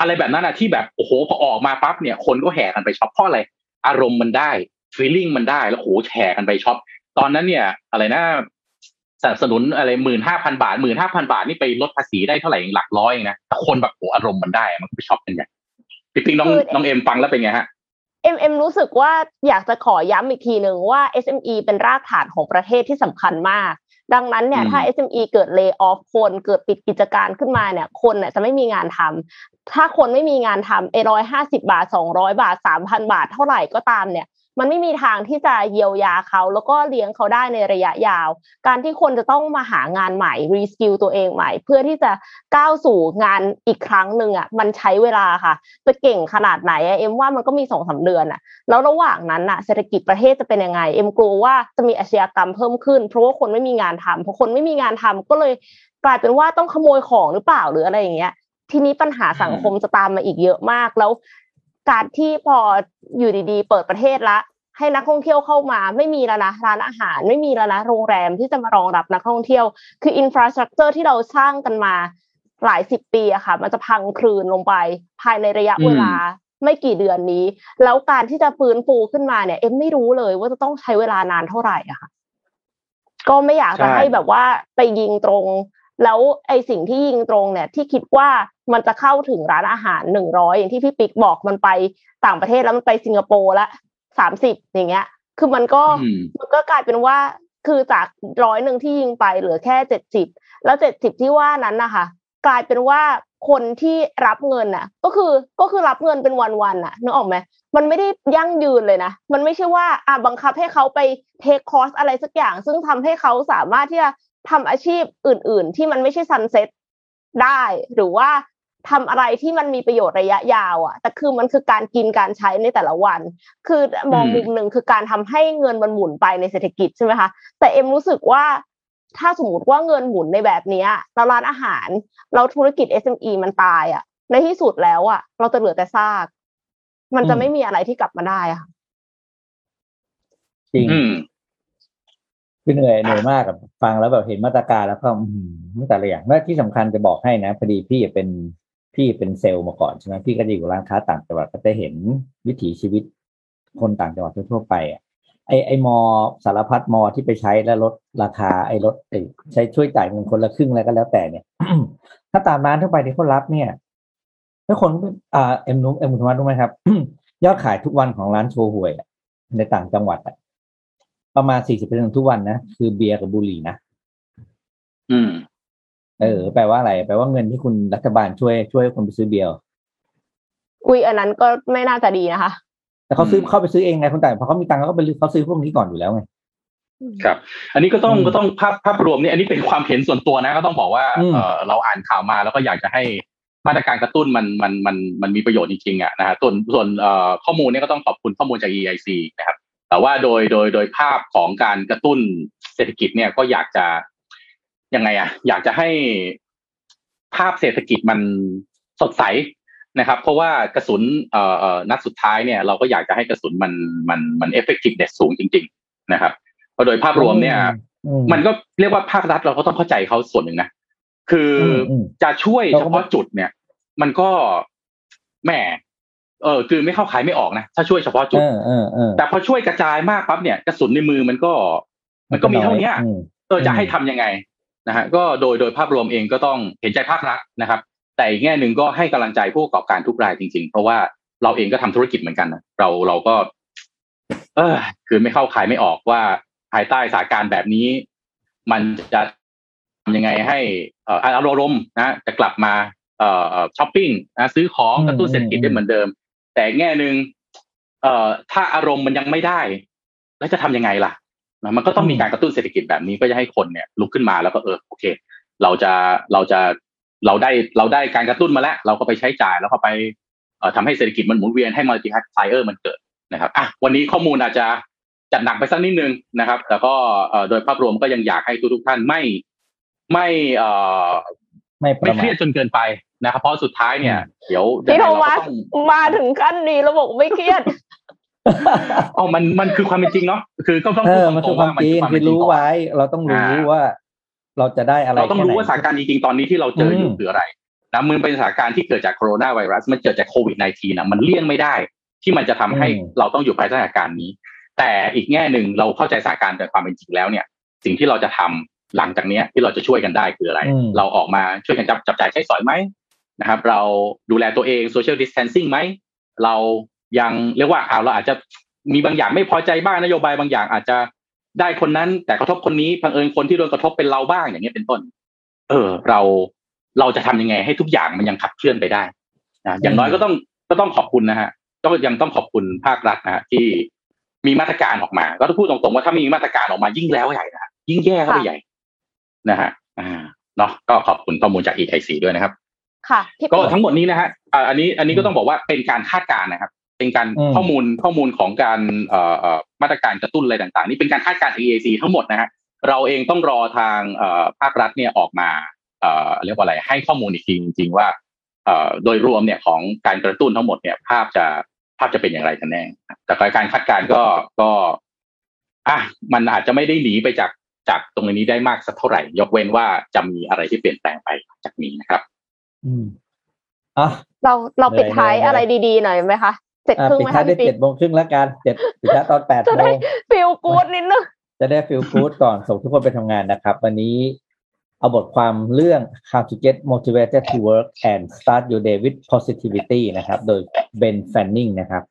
อะไรแบบนั้นอะที่แบบโอ้โหพอออกมาปั๊บเนี่ย คนก็แห่กันไปช็อปเพราะอะไรอารมณ์มันได้ feeling มันได้แล้วโหแห่กันไปช็อปตอนนั้นเนี่ย อะไรนะ สนับสนุนอะไรหมื่นห้าพันบาทหมื่นห้าพันบาทนี่ไปลดภาษีได้เท่าไหร่หลักร้อยนะแต่คนแบบโหอารมณ์มันได้มันก็ไปช็อปกันอย่างพี่ปิงน้องน้องเอ็มฟังแล้วเป็นไงฮะเอ็มเอ็มรู้สึกว่าอยากจะขอย้ำอีกทีหนึ่งว่า SME เป็นรากฐานของประเทศที่สำคัญมาก ดังนั้นเนี่ยถ้า SME เกิด lay off คนเกิดปิดกิจการขึ้นมาเนี่ยคนเนี่ยจะไม่มีงานทำถ้าคนไม่มีงานทำเอร้อยห้าสิบบาทสองร้อยบาทสามพันบาทเท่าไหร่ก็ตามเนี่ย มันไม่มีทางที่จะเยียวยาเขา แล้วก็เลี้ยงเขาได้ในระยะยาว การที่คนจะต้องมาหางานใหม่ reskill ตัวเองใหม่ เพื่อที่จะก้าวสู่งานอีกครั้งหนึ่งอะมันใช้เวลาค่ะ จะเก่งขนาดไหนเอ็มว่ามันก็มีสองสามเดือนอะแล้วระหว่างนั้นอะเศรษฐกิจประเทศจะเป็นยังไงเอ็มกลัวว่าจะมีอาชญากรรมเพิ่มขึ้น เพราะว่าคนไม่มีงานทำเพราะคนไม่มีงานทำก็เลยกลายเป็นว่าต้องขโมยของหรือเปล่าหรืออะไรอย่างเงี้ยทีนี้ปัญหาสังคมจะตามมาอีกเยอะมากแล้ว การที่พออยู่ดีๆ เปิดประเทศละ ให้นักท่องเที่ยวเข้ามาไม่มีแล้วนะร้านอาหารไม่มีแล้วนะโรงแรมที่จะมารองรับนักท่องเที่ยว คืออินฟราสตรักเจอร์ที่เราสร้างกันมาหลายสิบปีอะค่ะ มันจะพังคลืนลงไปภายในระยะเวลาไม่กี่เดือนนี้ แล้วการที่จะฟื้นฟูขึ้นมาเนี่ย เอ็มไม่รู้เลยว่าจะต้องใช้เวลานานเท่าไหร่อะค่ะ ก็ไม่อยากจะใช่ให้แบบว่าไปยิงตรง แล้วไอสิ่งที่ยิงตรงเนี่ยที่คิดว่ามันจะเข้าถึงร้านอาหารหนึ่งร้อยอย่างที่พี่ปิ๊กบอกมันไปต่างประเทศแล้วมันไปสิงคโปร์ละสามสิบอย่างเงี้ย คือมันก็อืมมันก็กลายเป็นว่าคือจากร้อยหนึ่งที่ยิงไปเหลือแค่เจ็ดสิบแล้วเจ็ดสิบที่ว่านั้นนะคะกลายเป็นว่าคนที่รับเงินน่ะ ก็คือก็คือรับเงินเป็นวันๆน่ะนึกออกไหมมันไม่ได้ยั่งยืนเลยนะ มันไม่ใช่ว่าอะบังคับให้เขาไปเทคคอร์สอะไรสักอย่าง ซึ่งทำให้เขาสามารถที่จะ ทำอาชีพอื่น ๆ ที่มันไม่ใช่ซันเซ็ตได้ หรือว่าทำอะไรที่มันมีประโยชน์ระยะยาวอะ แต่คือมันคือการกินการใช้ในแต่ละวัน คือมองอืมมุมหนึ่งคือการทำให้เงินมันหมุนไปในเศรษฐกิจใช่ไหมคะ แต่เอ็มรู้สึกว่าถ้าสมมติว่าเงินหมุนในแบบเนี้ยแล้วร้านอาหารแล้วธุรกิจ SME มันตายอะ ในที่สุดแล้วอะ เราจะเหลือแต่ซาก มันจะอืมไม่มีอะไรที่กลับมาได้อะค่ะจริงอืม คือเหนื่อยเหนื่อยมากับฟังแล้วแบบเห็นมาตรการแล้วก็อืมแต่ละอย่างและที่สำคัญจะบอกให้นะพอดีพี่เป็นพี่เป็นเซลล์มาก่อนใช่ไหมพี่ก็จะอยู่ร้านค้าต่างจังหวัดก็จะเห็นวิถีชีวิตคนต่างจังหวัดทั่วไปอะไอไอมอสารพัดมอที่ไปใช้แล้วลดราคาไอลดไอใช้ช่วยจ่ายเงินคนละครึ่งอะไรก็แล้วแต่เนี่ย ถ้าตามร้านทั่วไปที่เขารับเนี่ยถ้าคนอ่าเอ็มนุ้มเอ็มมุธมารู้ไหมครับ ยอดขายทุกวันของร้านโชห่วยในต่างจังหวัดอะ ประมาณสี่สิบเปอร์เซ็นทุกวันนะคือเบียร์กับบุหรี่นะอืม เออ แปลว่าอะไรแปลว่าเงินที่คุณรัฐบาลช่วยช่วยคนไปซื้อเบียร์อุ้ยอันนั้นก็ไม่น่าจะดีนะคะ แต่เขาซื้ออืมเข้าไปซื้อเองไงคนต่างพอเขามีตังค์เขาก็ไปซื้อเขาซื้อพวกนี้ก่อนอยู่แล้วไงครับ อันนี้ก็ต้องอืมก็ต้องภาพภาพรวมเนี่ยอันนี้เป็นความเห็นส่วนตัวนะ ก็ต้องบอกว่าอืมเออเราอ่านข่าวมาแล้วก็อยากจะให้มาตรการกระตุ้นมันมันมันมันมีประโยชน์จริงๆอะนะฮะส่วนส่วนเอ่อข้อมูลเนี่ยก็ต้องขอบคุณข้อมูลจาก EIC นะครับ แต่ว่าโดยโดยโดยภาพของการกระตุ้นเศรษฐกิจเนี่ยก็อยากจะยังไงอะอยากจะให้ภาพเศรษฐกิจมันสดใสนะครับ เพราะว่ากระสุนเอ่อเอ่อนัดสุดท้ายเนี่ยเราก็อยากจะให้กระสุนมันมันมัน effectiveness สูงจริง ๆ นะครับเพราะโดยภาพรวมเนี่ยอืมันก็เรียกว่าภาครัฐเราก็ต้องเข้าใจเขาส่วนหนึ่งนะคืออมอืมจะช่วยเราเฉก็พาะจุดเนี่ย มันก็แหม เออคือไม่เข้าขายไม่ออกนะถ้าช่วยเฉพาะจุดเออเออเออแต่พอช่วยกระจายมากปั๊บเนี่ยกระสุนในมือมันก็ มันก็มีเท่านี้อืมเออจะอืมให้ทำยังไงนะฮะก็โดยโดยภาพรวมเองก็ต้องเห็นใจภาครัฐนะครับ แต่อีกแง่หนึ่งก็ให้กำลังใจผู้ประกอบการทุกรายจริง ๆ เพราะว่าเราเองก็ทำธุรกิจเหมือนกันนะเราเราก็ เออคือไม่เข้าขายไม่ออกว่าภายใต้สถานการณ์แบบนี้ มันจะทำยังไงให้เอ่ออารมณ์นะจะกลับมาเอ่อเอ่อช้อปปิ้งนะซื้อของอืมกระตุ้นเศรษฐกิจได้เหมือนเดิม แต่แง่หนึ่งเอ่อถ้าอารมณ์มันยังไม่ได้ แล้วจะทำยังไงล่ะมันก็ต้องมีการกระตุ้นเศรษฐกิจแบบนี้ก็จะให้คนเนี่ย ลุกขึ้นมาแล้วก็เออโอเค เราจะเราจะเราได้เราได้การกระตุ้นมาแล้ว เราก็ไปใช้จ่ายแล้วก็ไปเอ่อทำให้เศรษฐกิจมันหมุนเวียนให้มัลติแพคไฟเออร์มันเกิดนะครับอะวันนี้ข้อมูลอาจจะจัดหนักไปสักนิดนึงนะครับแต่ก็เอ่อโดยภาพรวมก็ยังอยากให้ทุกทุกท่านไม่ไม่เอ่อ ไม่ปไม่ระเคมารียทดจนเกินไปนะครับเพราะสุดท้ายเนี่ย เดี๋ยวพี่โทยังไงเรามัก็สต้องมาถึงขั้นนี้แล้วบอกไม่เครียดอ๋อมันมันคือความเป็นจริงเนาะคือก็ต้องเอพูดอมันตคืรองคๆวามว่ามันจริคืงอความคืเป็อนจริงรู้ก่อนไว้ เราต้องรู้อ่าว่า เราจะได้อะไรเราต้องแค่รู้ไหนว่าสถานการณ์จริงๆตอนนี้ที่เราเจออยู่อืมคืออะไรนะมันเป็นสถานการณ์ที่เกิดจากโคโรนาไวรัสมันเกิดจากโควิด -19 นะมันเลี่ยงไม่ได้ ที่มันจะทำให้เราต้องอยู่ภายใต้สถานการณ์นี้ แต่อีกแง่หนึ่งเราเข้าใจสถานการณ์แต่ความเป็นจริงแล้วเนี่ย สิ่งที่เราจะทำ หลังจากเนี้ยที่เราจะช่วยกันได้คืออะไรอืมเราออกมาช่วยกันจับจับจ่ายใช้สอยไหมนะครับ เราดูแลตัวเอง social distancing ไหมเรายังเรียกว่าเอาเราอาจจะมีบางอย่างไม่พอใจบ้างนโยบายบางอย่างอาจจะได้คนนั้นแต่กระทบคนนี้บังเอิญคนที่โดนกระทบเป็นเราบ้างอย่างเงี้ยเป็นต้น เออ เราเราจะทำยังไงให้ทุกอย่างมันยังขับเคลื่อนไปได้นะอย่างน้อยก็ต้องก็ต้องขอบคุณนะฮะก็ยังต้องขอบคุณภาครัฐนะฮะที่มีมาตรการออกมา ก็ต้องพูดตรงๆว่าถ้ามีมาตรการออกมายิ่งแล้วใหญ่นะฮะยิ่งแย่เข้าไปใหญ่ นะฮะอ่าเนาะก็ขอบคุณข้อมูลจาก EIC ด้วยนะครับ ค่ะพี่ก็ปิ๊กทั้งหมดนี้นะฮะอ่าอันนี้อันนี้ก็ต้องบอกว่าเป็นการคาดการณ์นะครับ เป็นการอืมข้อมูลข้อมูลของการเอ่อเอ่อมาตรการกระตุ้นอะไรต่างๆ นี่เป็นการคาดการณ์จาก EAC ทั้งหมดนะฮะเราเองต้องรอทางเอ่อภาครัฐเนี่ยออกมาเอ่อเรียกว่าอะไรให้ข้อมูลอีกทีจริงๆว่าเอ่อโดยรวมเนี่ยของการกระตุ้นทั้งหมดเนี่ยภาพจะภาพจะเป็นอย่างไรกันแน่แต่การคาดการณ์ก็ก็ อะมันอาจจะไม่ได้หนีไปจาก จากตรงนี้ได้มากสักเท่าไหร่ ยกเว้นว่าจะมีอะไรที่เปลี่ยนแปลงไปจากนี้นะครับ อืมอะเราเราปิดท้ายเหนื่อยๆอะไรดีๆหน่อยไหมคะเจ็ดอะครึ่งปิดไหมท้าคะยด้วยพี่ปิ๊เจ็ดโมงครึ่งแล้วกันเจ็ดปิดท้ายตอนแปดจะโมได้งฟิลกู๊ดนิดนึงจะได้ฟิลกู๊ดก่อนส่งทุกคนไปทำงานนะครับ วันนี้เอาบทความเรื่อง how to get motivated to work and start your day with positivity นะครับ โดย Ben Fanning นะครับ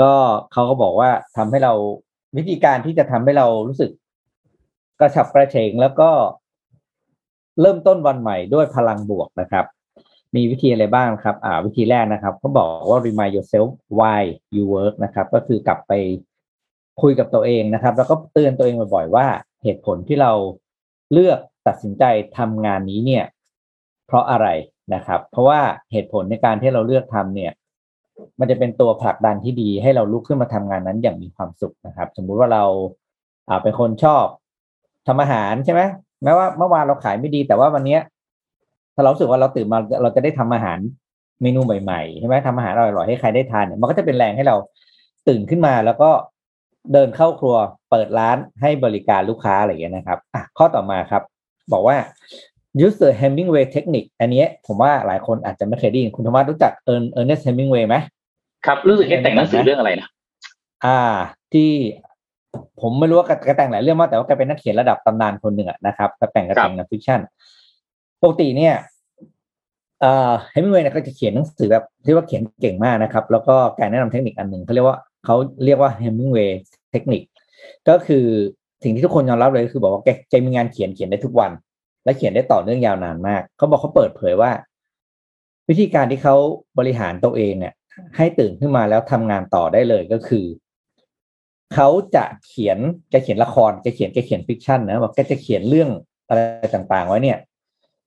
ก็เขาก็บอกว่าทำให้เราวิธีการที่จะทำให้เรารู้สึก กระฉับกระเฉงแล้วก็เริ่มต้นวันใหม่ด้วยพลังบวกนะครับ มีวิธีอะไรบ้างครับ อ่า วิธีแรกนะครับเขาบอกว่า remind yourself why you work นะครับ ก็คือกลับไปคุยกับตัวเองนะครับ แล้วก็เตือนตัวเองบ่อยๆว่าเหตุผลที่เราเลือกตัดสินใจทำงานนี้เนี่ย เพราะอะไรนะครับ เพราะว่าเหตุผลในการที่เราเลือกทำเนี่ย มันจะเป็นตัวผลักดันที่ดีให้เราลุกขึ้นมาทำงานนั้นอย่างมีความสุขนะครับ สมมุติว่าเราอ่าเป็นคนชอบ ทำอาหารใช่ไหมแม้ว่าเมื่อวานเราขายไม่ดี แต่ว่าวันเนี้ย ถ้าเรารู้สึกว่าเราตื่นมาเราจะได้ทำอาหารเมนูใหม่ๆใช่ไหมทำอาหารอร่อยๆให้ใครได้ทานเนี่ยมันก็จะเป็นแรงให้เราตื่นขึ้นมาแล้วก็เดินเข้าครัวเปิดร้านให้บริการลูกค้าอะไรอย่างเงี้ยนะครับอะข้อต่อมาครับ บอกว่า use the Hemingway technique อันเนี้ยผมว่าหลายคนอาจจะไม่เคยได้ยินคุณธรรมะรู้จักเอิร์น Ernest Hemingway ไหมครับ รู้สึกแกแต่งหนังสือเรื่องอะไรนะอ่า ที่ ผมไม่รู้ว่าแกแต่งหลายเรื่องมากแต่ว่าแกเป็นนักเขียนระดับตำนานคนหนึ่งนะครับแกแต่งกระแต่งนัง fiction ปกติเนี่ยเอ่อเฮมิงเวย์เนี่ยก็จะเขียนหนังสือแบบที่ว่าเขียนเก่งมากนะครับ แล้วก็แกแนะนำเทคนิคอันหนึ่งเขาเรียกว่าเขาเรียกว่า Hemingway technique ก็คือสิ่งที่ทุกคนยอมรับเลยคือบอกว่าแกแกมีงานเขียนเขียนได้ทุกวัน และเขียนได้ต่อเนื่องยาวนานมาก เขาบอกเขาเปิดเผยว่า วิธีการที่เขาบริหารตัวเองเนี่ย ให้ตื่นขึ้นมาแล้วทำงานต่อได้เลยก็คือ เขาจะเขียนแกเขียนละครแกเขียนแกเขียน fiction นะบอกแกจะเขียนเรื่องอะไรต่างๆ ไว้เนี่ย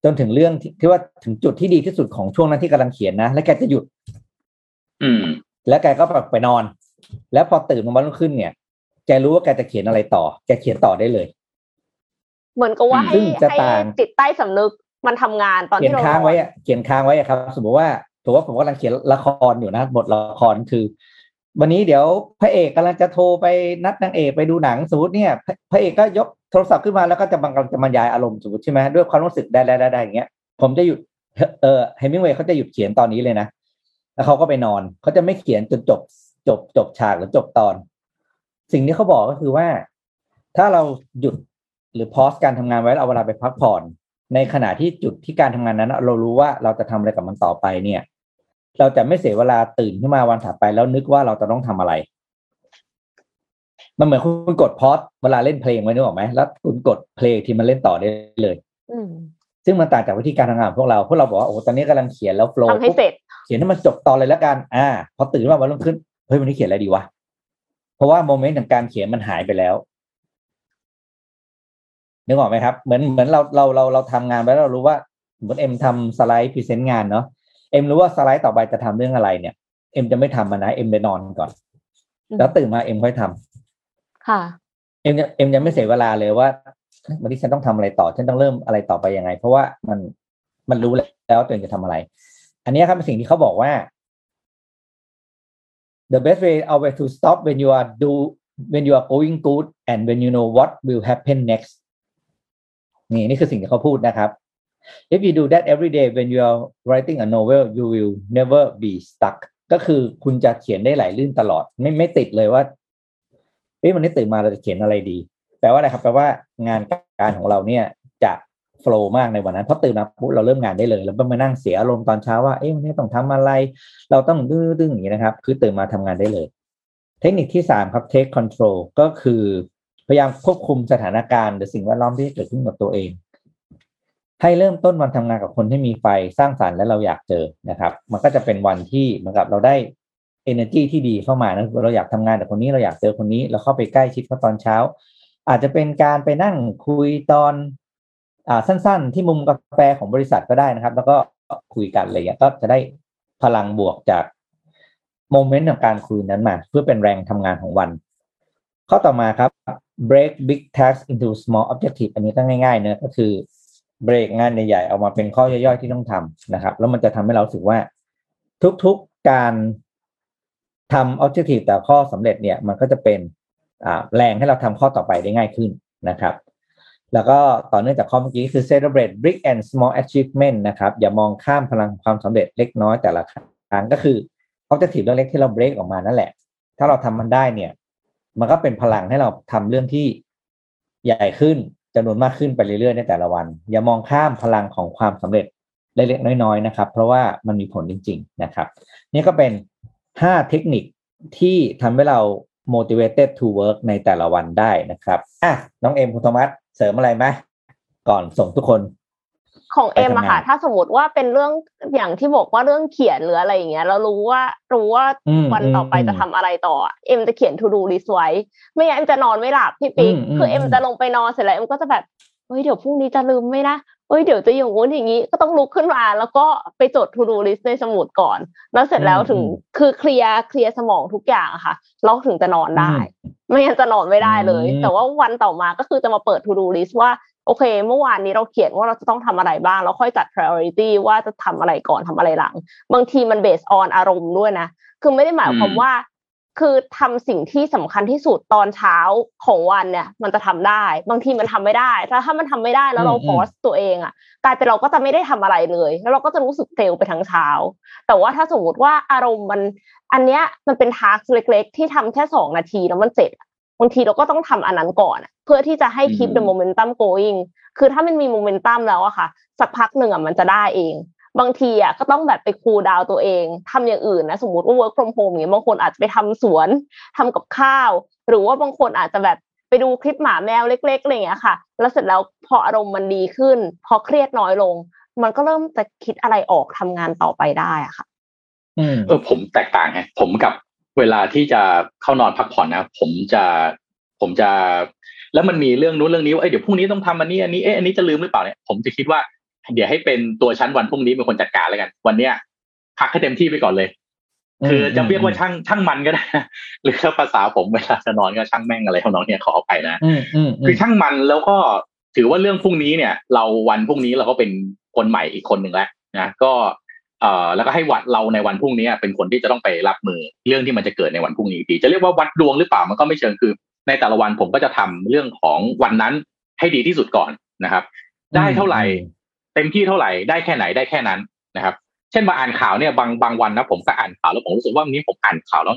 จนถึงเรื่องที่ที่ว่าถึงจุดที่ดีที่สุดของช่วงนั้นที่กำลังเขียนนะ แล้วแกจะหยุด อืม แล้วแกก็แบบไปนอน แล้วพอตื่นมาวันรุ่งขึ้นเนี่ยแกรู้ว่าแกจะเขียนอะไรต่อ แกเขียนต่อได้เลย เหมือนกับว่าให้ซึ่งจะให้ต่างจิตใต้สำนึกมันทำงานตอนเขียที่นเราค้างไว้นอนอะเขียนค้างไว้อะครับ สมมติว่าถือว่าผมกำลังเขียนละครอยู่นะ บทละครคือ วันนี้เดี๋ยวพระเอกกำลังจะโทรไปนัดนางเอกไปดูหนังสมมติเนี่ย พระเอกก็ยกโทรศัพท์ขึ้นมาแล้วก็จะบังกำลังจะบรรยายอารมณ์สมมติใช่ไหมด้วยความรู้สึกได้ได้ได้อย่างเงี้ย ผมจะหยุดเออเฮมิงเวย์เขาจะหยุดเขียนตอนนี้เลยนะแล้วเขาก็ไปนอนเขาจะไม่เขียนจนจบจบจบฉากหรือจบตอน สิ่งที่เขาบอกก็คือว่า ถ้าเราหยุดหรือพอสการทำงานไว้แล้วเอาเวลาไปพักผ่อน ในขณะที่จุดที่การทำงานนั้น เรารู้ว่าเราจะทำอะไรกับมันต่อไปเนี่ย เราจะไม่เสียเวลาตื่นขึ้นมาวันถัดไปแล้วนึกว่าเราจะต้องทำอะไร มันเหมือนคุณกดพอสเวลาเล่นเพลงไว้นึกออกไหมแล้วคุณกดเพลงที่มันเล่นต่อได้เลยอืมซึ่งมันต่างจากวิธีการทำงานของพวกเราพวกเราบอกว่าโอ้ตอนนี้กำลังเขียนแล้วโฟล์ทำให้เสร็จเขียนให้มันจบตอนเลยแล้วกัน อ่า พอตื่นมาวันรุ่งขึ้นเฮ้ยวันนี้เขียนอะไรดีวะเพราะว่า moment ของการเขียนมันหายไปแล้วนึกออกไหมครับเหมือนเหมือนเราเราเราเราทำงานไปแล้วเรารู้ว่าสมมติเอ็มทำสไลด์ present งานเนาะ เอ็มรู้ว่าสไลด์ต่อไปจะทำเรื่องอะไรเนี่ย เอ็มจะไม่ทำมันนะ เอ็มไปนอนก่อนอืมแล้วตื่นมาเอ็มค่อยทำค่ะเอ็มจะเอ็มยังไม่เสียเวลาเลยว่าเฮ้ยวันนี้ฉันต้องทำอะไรต่อ ฉันต้องเริ่มอะไรต่อไปยังไง เพราะว่ามันมันรู้แล้วตัวเองจะทำอะไร อันนี้ครับเป็นสิ่งที่เขาบอกว่า the best way always to stop when you are do when you are going good and when you know what will happen next นี่นี่คือสิ่งที่เขาพูดนะครับ if you do that every day when you are writing a novel you will never be stuck ก็คือคุณจะเขียนได้ไหลลื่นตลอด ไม่ไม่ติดเลยว่าเอ้ยวันนี้ตื่นมาเราจะเขียนอะไรดี แปลว่าอะไรครับ แปลว่างานการของเราเนี่ยจะโฟล์มากในวันนั้นเพราะตื่นมาปุ๊บเราเริ่มงานได้เลยเราไม่มานั่งเสียอารมณ์ตอนเช้าว่าเอ้ยวันนี้ต้องทำอะไร เราต้องดื้อๆอย่างนี้นะครับ คือตื่นมาทำงานได้เลย เทคนิคที่สามครับ take control ก็คือพยายามควบคุมสถานการณ์หรือสิ่งแวดล้อมที่เกิดขึ้นกับตัวเอง ให้เริ่มต้นวันทำงานกับคนที่มีไฟสร้างสรรค์และเราอยากเจอนะครับ มันก็จะเป็นวันที่เหมือนกับเราได้ energy ที่ดีเข้ามานะเราอยากทำงานกับคนนี้เราอยากเจอคนนี้ เราเข้าไปใกล้ชิดเขาตอนเช้า อาจจะเป็นการไปนั่งคุยตอนอ่าสั้น ๆ ที่มุมกาแฟของบริษัทก็ได้นะครับ แล้วก็คุยกันอะไรอย่างเงี้ยก็จะได้พลังบวกจากโมเมนต์ของการคุยนั้นมา เพื่อเป็นแรงทำงานของวัน ข้อต่อมาครับ break big tasks into small objective อันนี้ก็ง่ายๆเนอะก็คือ เบรกงานใหญ่ๆเอามาเป็นข้อย่อยๆที่ต้องทำนะครับ แล้วมันจะทำให้เราสึกว่า ทุกๆการทำ objective แต่ข้อสำเร็จเนี่ยมันก็จะเป็นแรงให้เราทำข้อต่อไปได้ง่ายขึ้นนะครับ แล้วก็ต่อเนื่องจากข้อเมื่อกี้คือ celebrate big and small achievement นะครับ อย่ามองข้ามพลังความสำเร็จเล็กน้อยแต่ละครั้งก็คือ objective เรื่องเล็กที่เรา break ออกมานั่นแหละ ถ้าเราทำมันได้เนี่ย มันก็เป็นพลังให้เราทำเรื่องที่ใหญ่ขึ้น จำนวนมากขึ้นไปเรื่อยๆในแต่ละวัน อย่ามองข้ามพลังของความสำเร็จเล็กๆน้อยๆนะครับ เพราะว่ามันมีผลจริง ๆ นะครับ นี่ก็เป็นห้าเทคนิคที่ทำให้เรา motivated to work ในแต่ละวันได้นะครับอะน้องเอ็มคุณธรรมัสเสริมอะไรไหมก่อนส่งทุกคน ของเอ็มอะค่ะไปทำงานถ้าสมมติว่าเป็นเรื่องอย่างที่บอกว่าเรื่องเขียนหรืออะไรอย่างเงี้ยเรารู้ว่ารู้ว่าอืมวันต่อไปอืมจะทำอะไรต่ออะเอ็มจะเขียน to do list ไว้ ไม่งั้นเอ็มจะนอนไม่หลับพี่ปิ๊กอืมอืมคือเอ็มจะลงไปนอนเสร็จแล้วเอ็มก็จะแบบเฮ้ยเดี๋ยวพรุ่งนี้จะลืมไหมนะเฮ้ยเดี๋ยวจะอย่างงู้นอย่างนี้ก็ต้องลุกขึ้นมาแล้วก็ไปจด to do list ในสมุดก่อน แล้วเสร็จแล้วถึงคือเคลียร์เคลียร์สมองทุกอย่างอะค่ะแล้วถึงจะนอนได้ ไม่งั้นจะนอนไม่ได้เลยอืมแต่ว่าวันต่อมาก็คือจะมาเปิด to do list ว่า โอเค เมื่อวานนี้เราเขียนว่าเราจะต้องทำอะไรบ้างแล้วค่อยจัด priority ว่าจะทำอะไรก่อนทำอะไรหลัง บางทีมัน based on อารมณ์ด้วยนะ คือไม่ได้หมายความอืมว่า คือทำสิ่งที่สำคัญที่สุดตอนเช้าของวันเนี่ย มันจะทำได้ บางทีมันทำไม่ได้ ถ้าถ้ามันทำไม่ได้แล้วเราอืมฟอสตัวเองอะกลายเป็นเราก็จะไม่ได้ทำอะไรเลย แล้วเราก็จะรู้สึกเฟลไปทั้งเช้า แต่ว่าถ้าสมมติว่าอารมณ์มันอันเนี้ยมันเป็นทาร์กเล็ก ๆ ที่ทำแค่สองนาทีแล้วมันเสร็จอะ บางทีเราก็ต้องทำอันนั้นก่อนอะเพื่อที่จะให้ keep อืม the momentum going คือถ้ามันมี momentum แล้วอะค่ะ สักพักหนึ่งอะมันจะได้เอง บางทีอะก็ต้องแบบไปคูลดาวตัวเองทำอย่างอื่นนะ สมมติว่า work from home อย่างเงี้ยบางคนอาจจะไปทำสวนทำกับข้าว หรือว่าบางคนอาจจะแบบไปดูคลิปหมาแมวเล็กๆอะไรอย่างเงี้ยค่ะ แล้วเสร็จแล้วพออารมณ์มันดีขึ้น พอเครียดน้อยลง มันก็เริ่มจะคิดอะไรออกทำงานต่อไปได้อะค่ะอืมเออผมแตกต่างไงผมกับ เวลาที่จะเข้านอนพักผ่อนนะผมจะผมจะ แล้วมันมีเรื่องนู้นเรื่องนี้ว่าเอ้ยเดี๋ยวพรุ่งนี้ต้องทำอันนี้อันนี้เอ๊ะอันนี้จะลืมหรือเปล่าเนี่ยผมจะคิดว่า เดี๋ยวให้เป็นตัวชั้นวันพรุ่งนี้เป็นคนจัดการแล้วกัน วันเนี้ยพักให้เต็มที่ไปก่อนเลย คือจะเรียกว่าช่างช่างมันก็ได้นะหรือถ้าภาษาผมเวลาจะนอนก็ช่างแม่งอะไรของน้องเนี่ยขออภัยนะอืมอืมอืคือมช่างมันแล้วก็ถือว่าเรื่องพรุ่งนี้เนี่ย เราวันพรุ่งนี้เราก็เป็นคนใหม่อีกคนหนึ่งแล้วนะก็ เอ่อแล้วก็ให้วัดเราในวันพรุ่งนี้เป็นคนที่จะต้องไปรับมือเรื่องที่มันจะเกิดในวันพรุ่งนี้อีกทีจะเรียกว่าวัดดวงหรือเปล่ามันก็ไม่เชิงคือ ในแต่ละวันผมก็จะทำเรื่องของวันนั้นให้ดีที่สุดก่อนนะครับ ได้เท่าไหร่ เต็มที่เท่าไหร่ได้แค่ไหนได้แค่นั้นนะครับ เช่นมาอ่านข่าวเนี่ยบางบางวันนะผมก็อ่านข่าวแล้วผมรู้สึกว่าวันนี้ผมอ่านข่าวแล้ว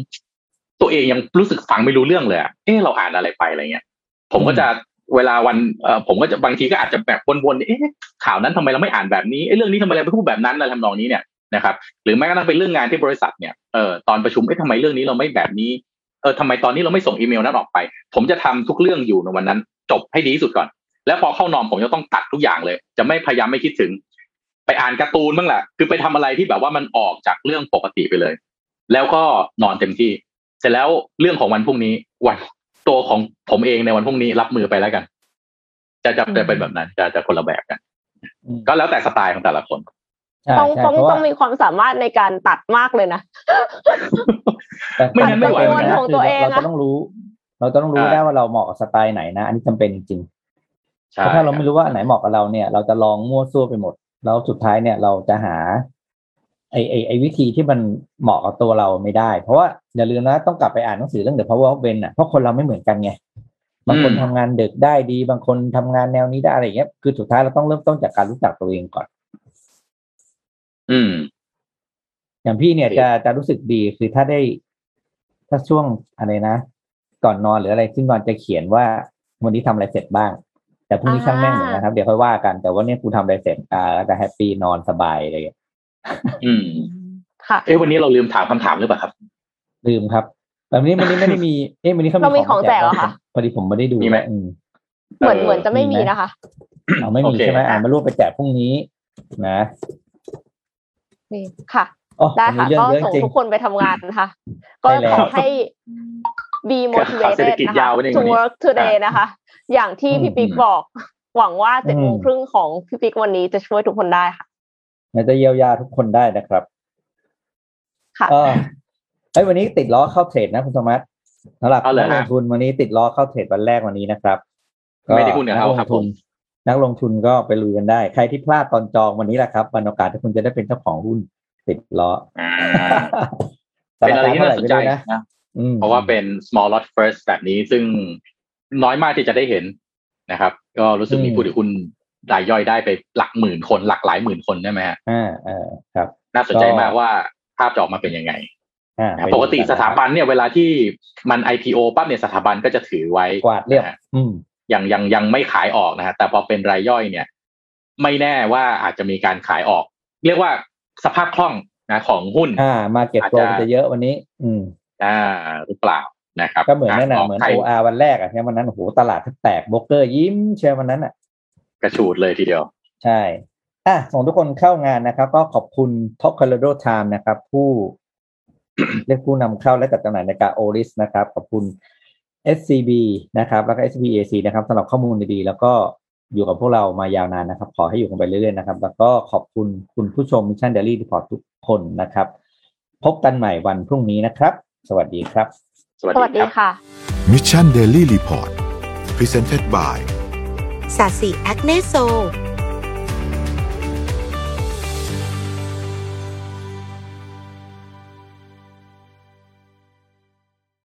ตัวเองยังรู้สึกฟังไม่รู้เรื่องเลยอะเออเราอ่านอะไรไปอะไรเงี้ย ผมก็จะเวลาวันเอ่อผมก็จะบางทีก็อาจจะแบบวนๆเอ๊ะข่าวนั้นทำไมเราไม่อ่านแบบนี้เอ๊ะเรื่องนี้ทำไมเราไม่พูดแบบนั้นอะไรทำนองนี้เนี่ย นะครับ หรือแม้กระทั่งเป็นเรื่องงานที่บริษัทเนี่ยเออตอนประชุมเอ๊ะทำไมเรื่องนี้เราไม่แบบนี้เออทำไมตอนนี้เราไม่ส่งอีเมลนั้นออกไป ผมจะทำทุกเรื่องอยู่ในวันนั้น จบให้ดีที่สุดก่อน แล้วพอเข้านอนผมจะต้องตัดทุกอย่างเลย จะไม่พยายามไม่คิดถึง ไปอ่านการ์ตูนบ้างแหละคือไปทำอะไรที่แบบว่ามันออกจากเรื่องปกติไปเลย แล้วก็นอนเต็มที่ เสร็จแล้วเรื่องของวันพรุ่งนี้วันตัวของผมเองในวันพรุ่งนี้รับมือไปแล้วกัน จะจะจะเป็นแบบนั้นจะจะคนละแบบกันอืมก็แล้วแต่สไตล์ของแต่ละคนใช่ ต้องใช่ต้องเพราะต้ว่าองมีความสามารถในการตัดมากเลยนะแต่ไม่งั้นไม่ไหวแต่เหมือนกันของตัวเองอะเราก็ต้องรู้ เราต้องรู้ใช่ได้ว่าเราเหมาะกับสไตล์ไหนนะ อันนี้จำเป็นจริงๆใช่เพราะถ้าเราไม่รู้ว่าอันไหนเหมาะกับเราเนี่ย เราจะลองมั่วซั่วไปหมด แล้วสุดท้ายเนี่ยเราจะหา ไอไอไอวิธีที่มันเหมาะกับตัวเราไม่ได้ เพราะว่าอย่าลืมนะต้องกลับไปอ่านหนังสือเรื่อง The Power of When อะเพราะคนเราไม่เหมือนกันไงบางคนทำงานดึกได้ดี บางคนทำงานแนวนี้ได้อะไรอย่างเงี้ยคือสุดท้ายเราต้องเริ่มต้นจากการรู้จักตัวเองก่อน อืม อย่างพี่เนี่ยโอเคจะจะรู้สึกดีคือถ้าได้ ถ้าช่วงอะไรนะ ก่อนนอนหรืออะไรซึ่งนอนจะเขียนว่าวันนี้ทำอะไรเสร็จบ้าง แต่พรุ่งนี้อ่าช่างแม่งเหมือนนะครับ เดี๋ยวค่อยว่ากัน แต่ว่าเนี่ยกูทำอะไรเสร็จอ่าแล้วจะแฮปปี้นอนสบายอะไรอย่างเงี้ยอืม ค่ะ เอ้วันนี้เราลืมถามคำถามหรือเปล่าครับ ลืมครับแต่วันนี้วันนี้ไม่ได้มี เอ๊ะวันนี้เขาเรามีของแจกเหรอคะพอดีผมไม่ได้ดูมีไหมอืมเหมือนเออเหมือนจะไม่มีมีไหมนะคะเอาไม่มีโอเคใช่ไหมอ่านมารูปไปแจกพรุ่งนี้นะ มีค่ะโอ้ได้วันค่ะนี้เรื่องก็เยอะส่งจริงทุกคนไปทำงานนะคะ ก็ใช่แล้วขอให้ be ข่าวเศรษฐ motivated กิจนะคะยาวไปเนี่ย to วันนี้ work today นะคะ อย่างที่อืมพี่ปิ๊กอืมบอก หวังว่าเจ็ดโมงอืมครึ่งของพี่ปิ๊กวันนี้จะช่วยทุกคนได้ค่ะเราจะเยียวยาทุกคนได้นะครับ ค่ะเออเอ้ยวันนี้ติดล้อเข้าเทรดนะคุณสมัติสำหรับเอาเลยนักลฮะงทุนวันนี้ติดล้อเข้าเทรดวันแรกวันนี้นะครับ ไม่ได้หุ้นกับนัเขาลครังบทุนผม นักลงทุนก็ไปลุยกันได้ ใครที่พลาดตอนจองวันนี้แหละครับวันโอกาสที่คุณจะได้เป็นเจ้าของหุ้นติดล้ออ่าแต่เป็นราอะไรคาที่เท่าไหน่าร่สนไม่ใจรู้นะนะอืมเพราะว่าเป็น small lot first แบบนี้ซึ่งน้อยมากที่จะได้เห็นนะครับ ก็รู้สึกมีผู้ถือหุ้นรายย่อยได้ไปหลักหมื่นคน หลักหลายหมื่นคนได้ไหมฮะอ่าอ่าครับ น่าสนใจก็มากว่าภาพจะออกมาเป็นยังไงอ่านะไปปกติดูนสถาบันเนี่ยเวลาที่มัน IPO ปั๊บเนี่ยสถาบันก็จะถือไว้กวาดเรียบนะฮะอืม ยังยังยังไม่ขายออกนะฮะแต่พอเป็นรายย่อยเนี่ย ไม่แน่ว่าอาจจะมีการขายออก เรียกว่าสภาพคล่องนะของหุ้น อ่า มาเก็ตอาจโตจะมันจะเยอะวันนี้ อืม อ่าหรือเปล่านะครับก็เหมือนนั่นน่ะขงเหมือนไทย OR วันแรกอะใช่ไหมวันนั้นโอ้โหตลาดแทบแตกโบรกเกอร์ยิ้มเชียววันนั้นอะ กระฉูดเลยทีเดียว ใช่อะส่งทุกคนเข้างานนะครับ ก็ขอบคุณ Top Colorado Time นะครับ ผู้เรียกผู้นำเข้าและจัดจำหน่ายในกาโอริสนะครับ ขอบคุณ SCB นะครับแล้วก็ SBAC นะครับสำหรับข้อมูลดีๆ แล้วก็อยู่กับพวกเรามายาวนานนะครับ ขอให้อยู่กันไปเรื่อยๆนะครับ แล้วก็ขอบคุณคุณผู้ชม Mission Daily Report ทุกคนนะครับ พบกันใหม่วันพรุ่งนี้นะครับ สวัสดีครับ สวัสสวัสดีดีครับค่ะ Mission Daily Report Presented by สาสีแอคเนโซ